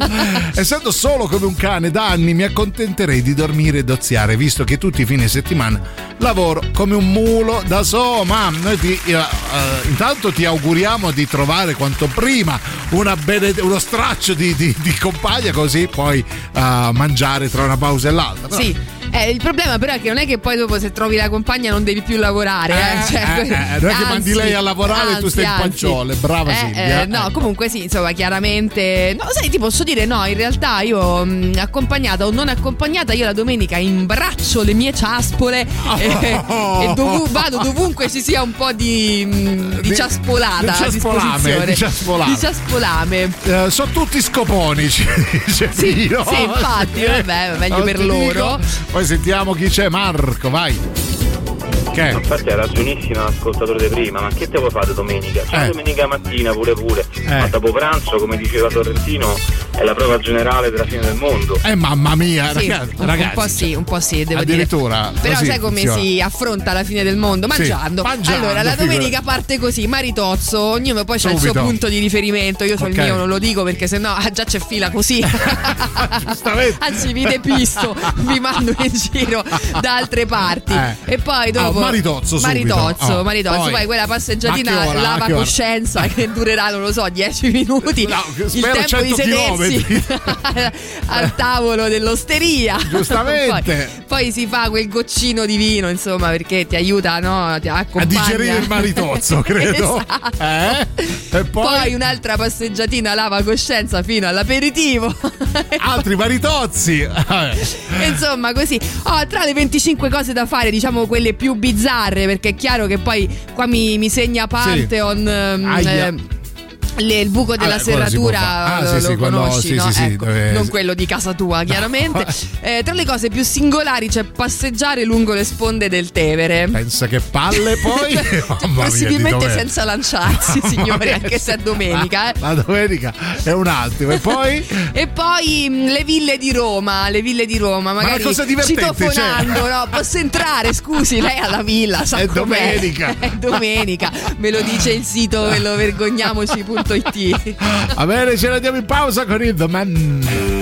Essendo solo come un cane da anni, mi accontenterei di dormire e doziare, visto che tutti i fine settimana lavoro come un mulo da soma. Noi ti, eh, eh, intanto ti auguriamo di trovare quanto prima una bened- uno straccio di, di- di compagna, così puoi eh, mangiare tra una pausa e l'altra. Però- Sì. Eh, il problema però è che non è che poi dopo se trovi la compagna non devi più lavorare. Eh, Eh, Cioè, eh, eh, non è che mandi lei a lavorare e tu stai in anzi, panciole. Brava Silvia. no, comunque sì, insomma, chiaramente. No, sai, ti posso dire no, in realtà io mh, accompagnata o non accompagnata, io la domenica imbraccio le mie ciaspole e, e dovu- vado dovunque ci sia un po' di, mh, di Di- ciaspolata ciaspolame, ciaspolame. Di ciaspolame. Eh, sono tutti scoponi, ci dice Sì, Pino. sì, infatti, vabbè, meglio Non per loro. Poi sentiamo chi c'è, Marco, vai. Che? Infatti hai ragionissimo l'ascoltatore di prima, ma che te vuoi fare domenica? Cioè Eh. domenica mattina pure pure, Eh. ma dopo pranzo, come diceva Torrentino, è la prova generale della fine del mondo. Eh mamma mia, Sì, ragazzi, un, ragazzi. po' sì, un po' sì, devo dire. Addirittura Però così sai come funziona. si affronta la fine del mondo? Sì, Mangiando. mangiando, allora, la figura. domenica parte così, maritozzo, ognuno poi c'ha il suo punto di riferimento. Io so il Ok. mio, non lo dico perché sennò ah, già c'è fila così. Anzi, vi depisto, vi mando in giro da altre parti. Eh. E poi dopo. Ah, maritozzo subito. Maritozzo, Oh, maritozzo. poi. Poi, quella passeggiatina ora? lava coscienza che durerà, non lo so, 10 minuti. il spero tempo di 100 sedersi al tavolo dell'osteria. Giustamente. Poi, poi si fa quel goccino di vino, insomma, perché ti aiuta no? ti A digerire il maritozzo, credo. Esatto. Eh? E poi, Poi un'altra passeggiatina lava coscienza fino all'aperitivo. altri maritozzi. Insomma, così. Oh, tra le 25 cose da fare, diciamo quelle più bizzarre, perché è chiaro che poi qua mi, mi segna Pantheon. ehm, Aia. eh, le- il buco della quello può serratura. Ah, lo, sì, sì, lo quello- conosci, sì, no? sì, Ecco, dove- non quello di casa tua, chiaramente. Eh, tra le cose più singolari c'è passeggiare lungo le sponde del Tevere. Pensa che palle poi. Mamma mia, Possibilmente senza lanciarsi, signori, anche se è domenica. eh. La domenica è un attimo. E poi? E poi mh, le ville di Roma, le ville di Roma, magari cosa divertente citofonando, c'è? no? Posso entrare, scusi, lei ha la villa, sa È com'è? domenica. È domenica, me lo dice il sito quello vergognamoci.it. Va bene, ce la diamo in pausa con il The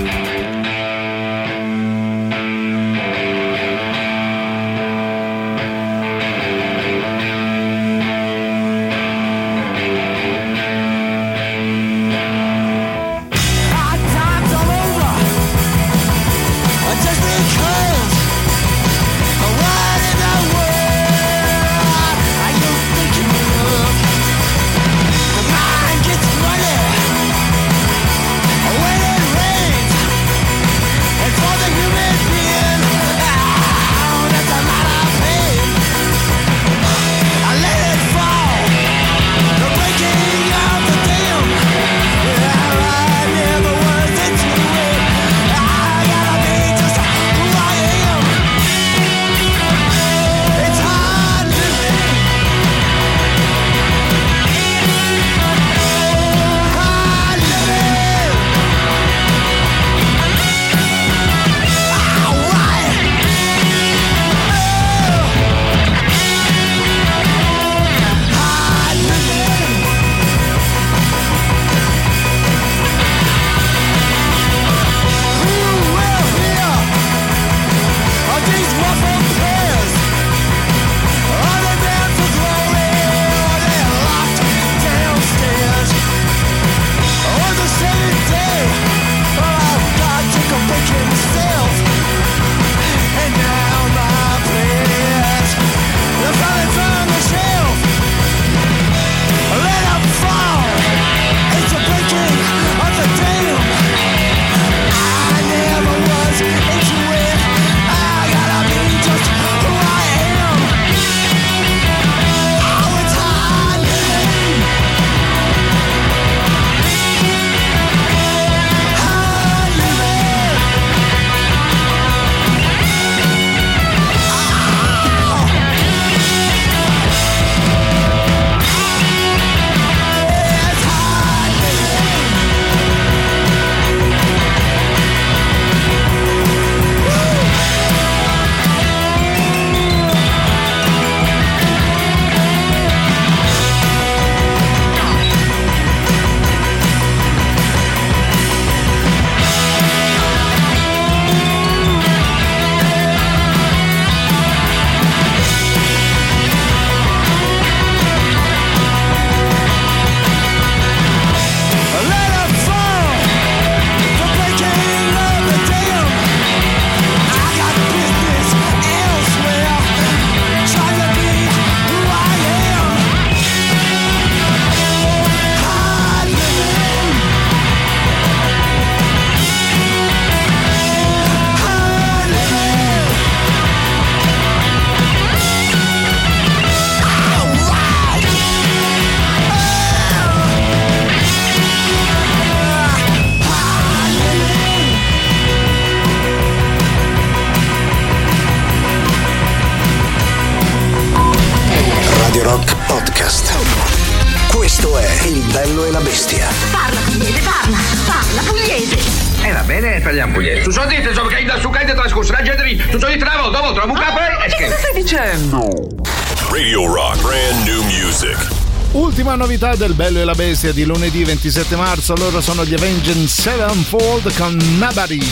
puntata del Bello e la Bestia di lunedì 27 marzo. Allora sono gli Avengers Sevenfold con Nobody.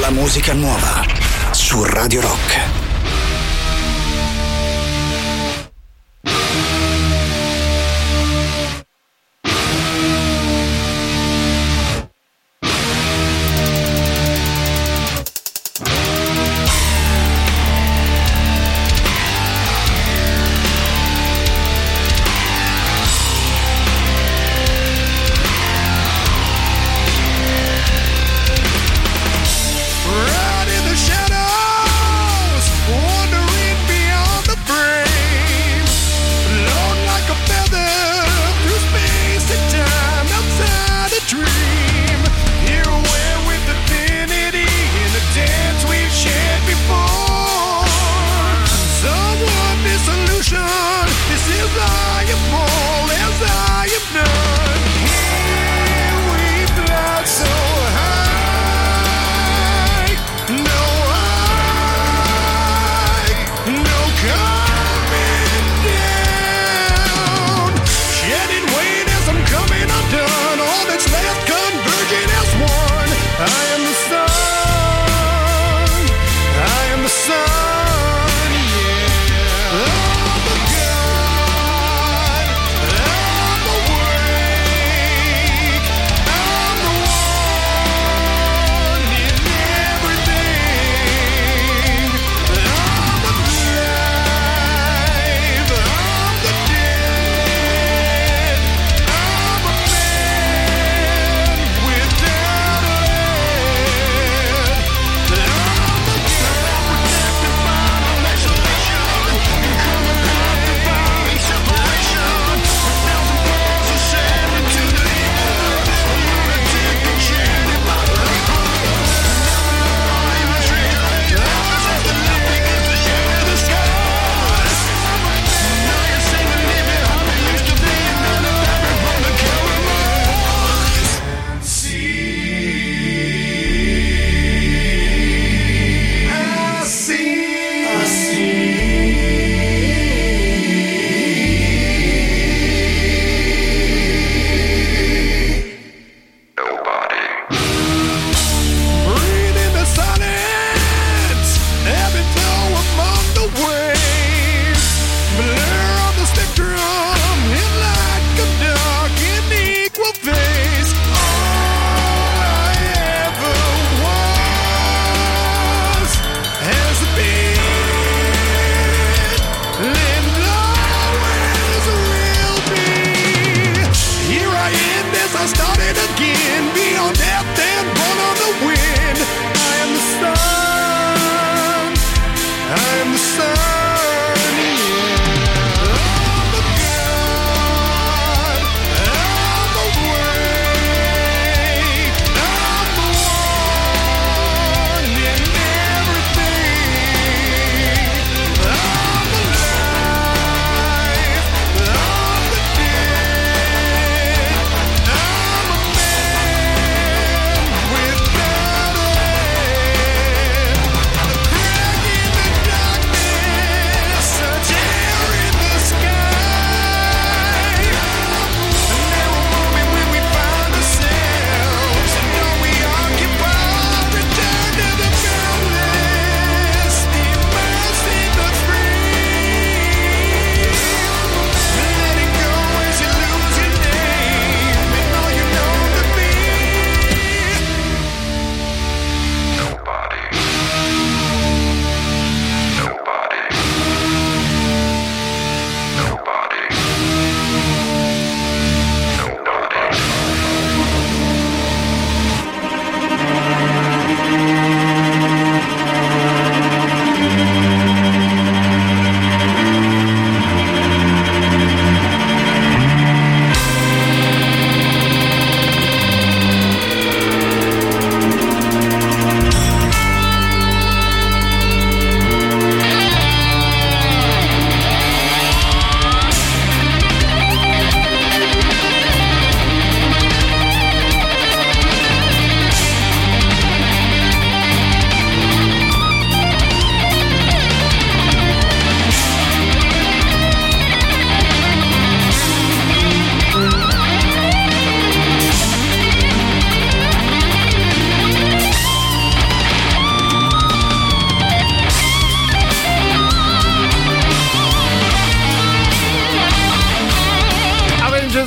La musica nuova su Radio Rock.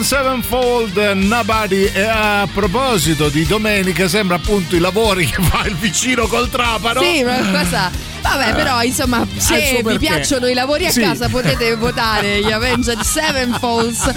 Sevenfold, Nobody. E a proposito di domenica, sembra appunto i lavori che fa il vicino col trapano. Sì, ma cosa. Vabbè, però insomma, se vi piacciono i lavori a Sì. casa potete votare gli Avenged Sevenfolds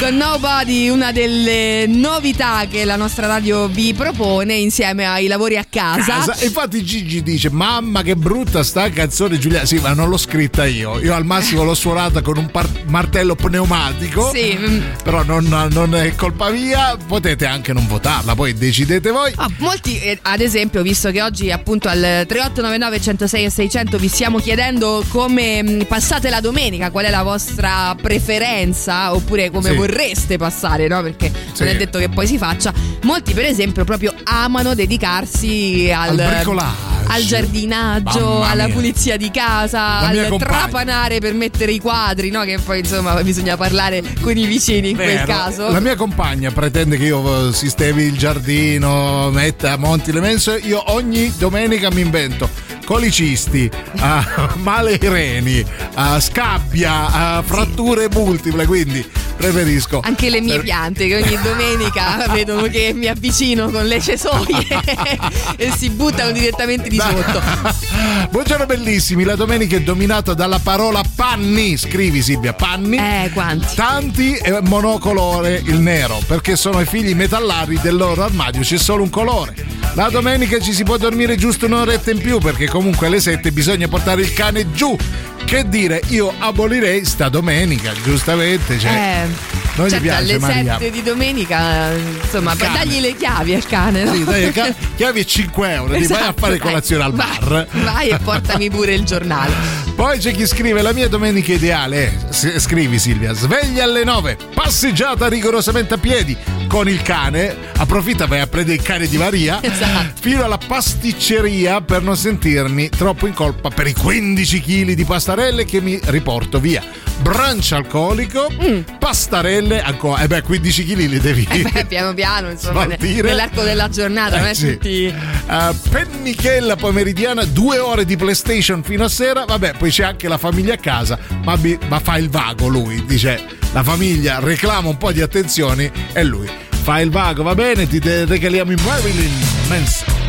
con Nobody, una delle novità che la nostra radio vi propone insieme ai lavori a casa. Casa. Infatti Gigi dice mamma che brutta sta canzone Giulia sì ma non l'ho scritta io io al massimo l'ho suonata con un par- martello pneumatico Sì, mm. però non, non è colpa mia potete anche non votarla poi decidete voi Ah, molti, eh, ad esempio, visto che oggi appunto al 3899 106 e 600 vi stiamo chiedendo come mh, passate la domenica, qual è la vostra preferenza oppure come Sì. vorreste passare, no? Perché Sì. non è detto che poi si faccia. Molti, per esempio, proprio amano dedicarsi al, Al bricolage. Al giardinaggio, alla pulizia di casa, al compagna. trapanare per mettere i quadri, no? Che poi insomma bisogna parlare con i vicini in quel Vero. caso. La mia compagna pretende che io eh, sistemi il giardino, metta, monti le mense. Io ogni domenica mi invento colicisti, ah, male ai reni, ah, scabbia, ah, fratture multiple. Quindi preferisco. Anche le mie per- piante che ogni domenica vedono che mi avvicino con le cesoie e si buttano direttamente di sotto. Buongiorno bellissimi, la domenica è dominata dalla parola panni, scrivi Silvia, panni. Eh, quanti? Tanti e monocolore il nero, perché sono i figli metallari del loro armadio, c'è solo un colore. La domenica ci si può dormire giusto un'oretta in più, perché comunque alle 7 bisogna portare il cane giù. Che dire, io abolirei sta domenica, giustamente. Cioè, Eh, non gli certo, piace alle Maria. 7 di domenica, insomma, dagli le chiavi al cane. no? Sì, dai, chiavi 5 euro, ti vai a Esatto, fare dai. Colazione al Vai, bar. Vai e portami pure il giornale. Poi c'è chi scrive la mia domenica ideale s- scrivi Silvia, sveglia alle 9, passeggiata rigorosamente a piedi con il cane, approfitta vai a prendere il cane di Maria, Esatto. fino alla pasticceria per non sentirmi troppo in colpa per i 15 kg di pastarelle che mi riporto via. Brunch alcolico, pastarelle ancora, e beh 15 kg li devi... Mm. Eh beh, piano piano, insomma, Smaltire. nell'arco della giornata, non Eh, è sì. tutti. Uh, pennichella pomeridiana, due ore di PlayStation fino a sera. Vabbè, poi c'è anche la famiglia a casa, ma, bi- ma fa il vago lui. Dice la famiglia reclama un po' di attenzioni e lui fa il vago, va bene, ti regaliamo i Marilyn Manson.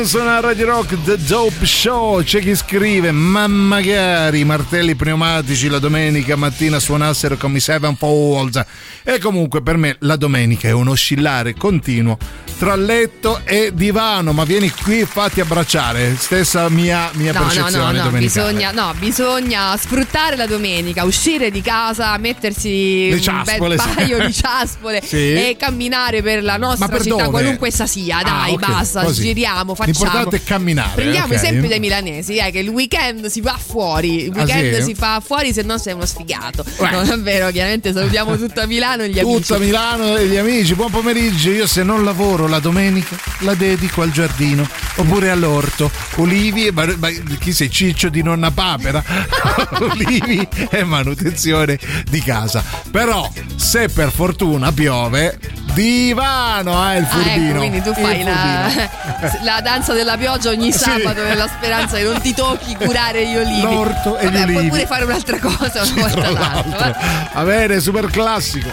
Manson a Radio Rock The Dope Show. C'è chi scrive: Ma magari i martelli pneumatici la domenica mattina suonassero come i Sevenfold. E comunque per me la domenica è un oscillare continuo tra letto e divano. Ma vieni qui, fatti abbracciare. Stessa mia, mia No, no, percezione no, no, domenicale. bisogna, no, bisogna sfruttare la domenica, uscire di casa, mettersi Le un ciaspole, bel sì. paio di ciaspole Sì. e camminare per la nostra città, dove? qualunque essa sia. Ah, Dai, ok, basta, così. giriamo, facciamo. L'importante è camminare. Prendiamo ok? esempio dai milanesi, eh, che il weekend si va fuori, il Ah, weekend sì? si fa fuori se no sei uno sfigato. Beh. Non è vero, chiaramente salutiamo tutta Milano e gli amici. Tutta Milano e gli amici, buon pomeriggio. Io se non lavoro la domenica la dedico al giardino oppure all'orto. Olivi, ma, ma chi sei ciccio di nonna papera? Olivi e manutenzione di casa. Però se per fortuna piove, divano, eh, il Ah, furbino. ecco, quindi tu fai la, la danza della pioggia ogni Sì. sabato nella speranza che non ti tocchi curare gli olivi. L'orto e gli Vabbè, puoi olivi. pure fare un'altra cosa una volta l'altro. va. Va bene, super classico.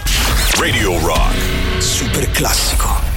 Radio Rock. Super classico.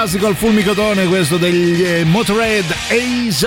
classico al fulmicotone questo degli eh, Motorhead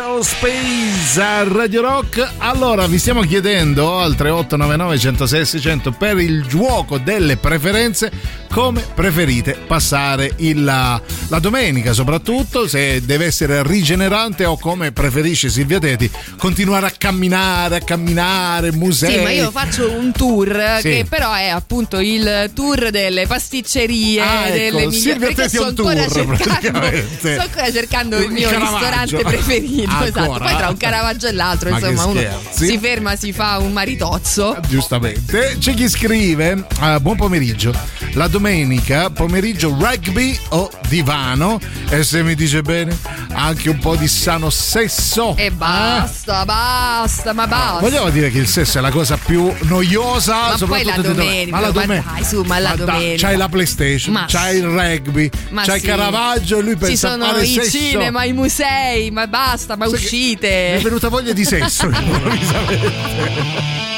of Space a Radio Rock. Allora vi stiamo chiedendo al 3899 106 600 per il gioco delle preferenze come preferite passare il- la, la domenica soprattutto se deve essere rigenerante o come preferisce Silvia Teti continuare a camminare, a camminare, musei. Sì, ma io faccio un tour Sì. che però è appunto il tour delle pasticcerie, Ah, ecco, delle migliori perché sto ancora tour, cercando, praticamente. sto ancora cercando il Il mio ristorante preferito, Ancora? esatto. Poi tra un Caravaggio e l'altro, Ma insomma, uno si ferma, si fa un maritozzo. Giustamente. C'è chi scrive: ah, Buon pomeriggio. La domenica pomeriggio rugby o divano. E se mi dice bene, anche un po' di sano sesso. E basta, basta, ma basta. Vogliamo dire che il sesso è la cosa più noiosa, Ma poi soprattutto la di dove- domenica, Ma la ma domenica. dai, su, ma la dai, domenica. c'hai la PlayStation, Ma c'hai il rugby, Ma c'hai sì. Caravaggio e lui Ci pensa a sono i sesso. cinema, i musei, ma basta, ma Sai che Mi uscite. è venuta voglia di sesso improvvisamente.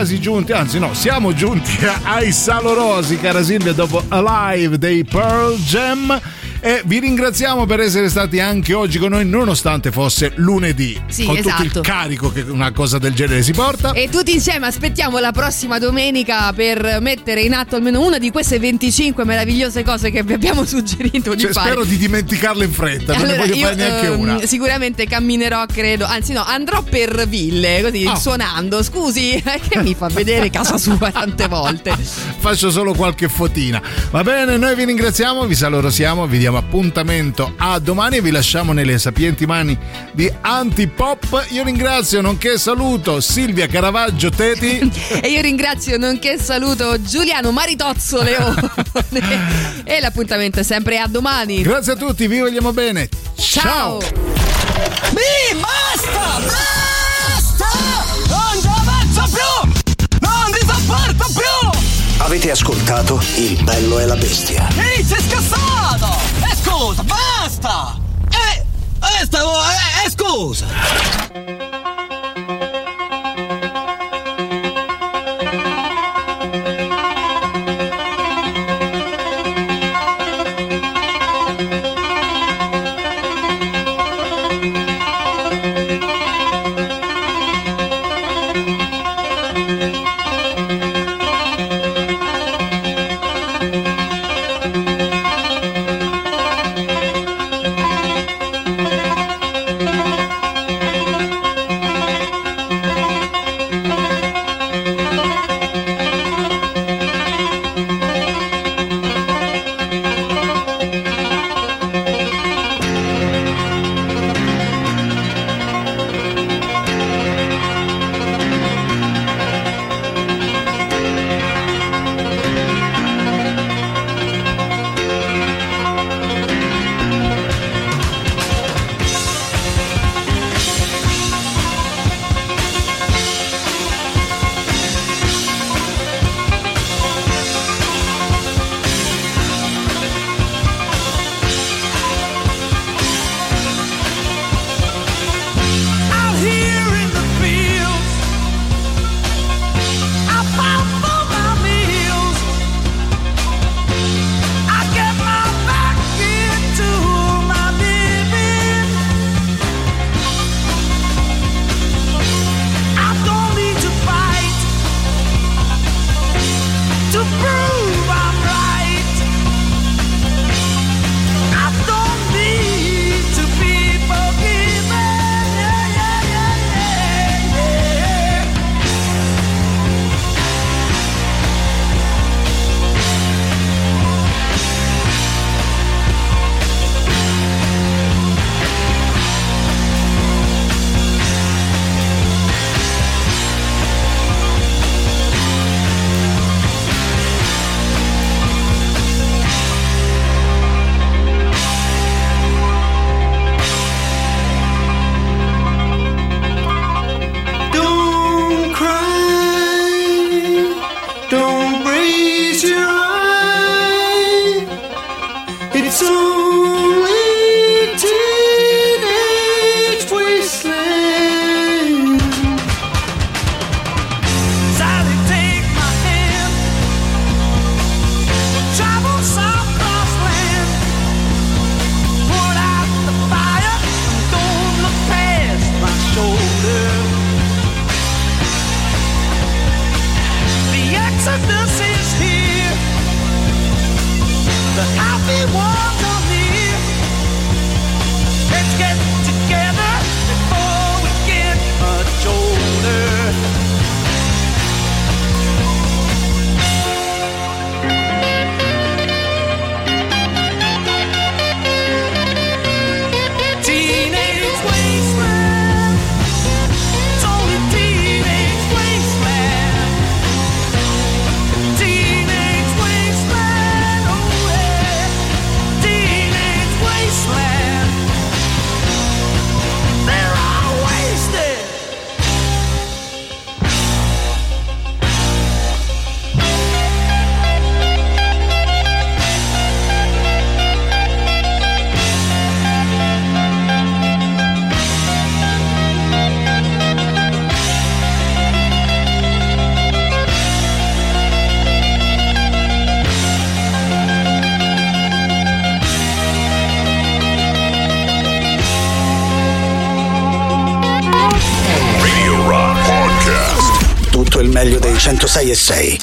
Quasi giunti, anzi no, siamo giunti ai salorosi, cara Silvia, dopo Alive dei Pearl Jam. E vi ringraziamo per essere stati anche oggi con noi, nonostante fosse lunedì. Sì, con tutto esatto. il carico che una cosa del genere si porta. E tutti insieme aspettiamo la prossima domenica per mettere in atto almeno una di queste 25 meravigliose cose che vi abbiamo suggerito di Cioè, fare. spero di dimenticarle in fretta, non ne Allora, voglio io, fare neanche ehm, una. Sicuramente camminerò, credo, anzi no, andrò per ville, così Ah. suonando. Scusi, che mi fa vedere casa sua tante volte. Faccio solo qualche fotina. Va bene, noi vi ringraziamo, vi salorosiamo, vi diamo appuntamento a domani e vi lasciamo nelle sapienti mani di Antipop. Io ringrazio, nonché saluto Silvia Caravaggio Teti. E io ringrazio, nonché saluto Giuliano Maritozzo Leone. e l'appuntamento è sempre a domani. Grazie a tutti, vi vogliamo bene. Ciao. Mi basta! Basta! Non ci avanzo più! Non ti sopporto più! Avete ascoltato Il bello e la bestia. Ehi, sei scassato! E scusa, basta! Eh, eh, stavo, eh, eh, scusa! Dei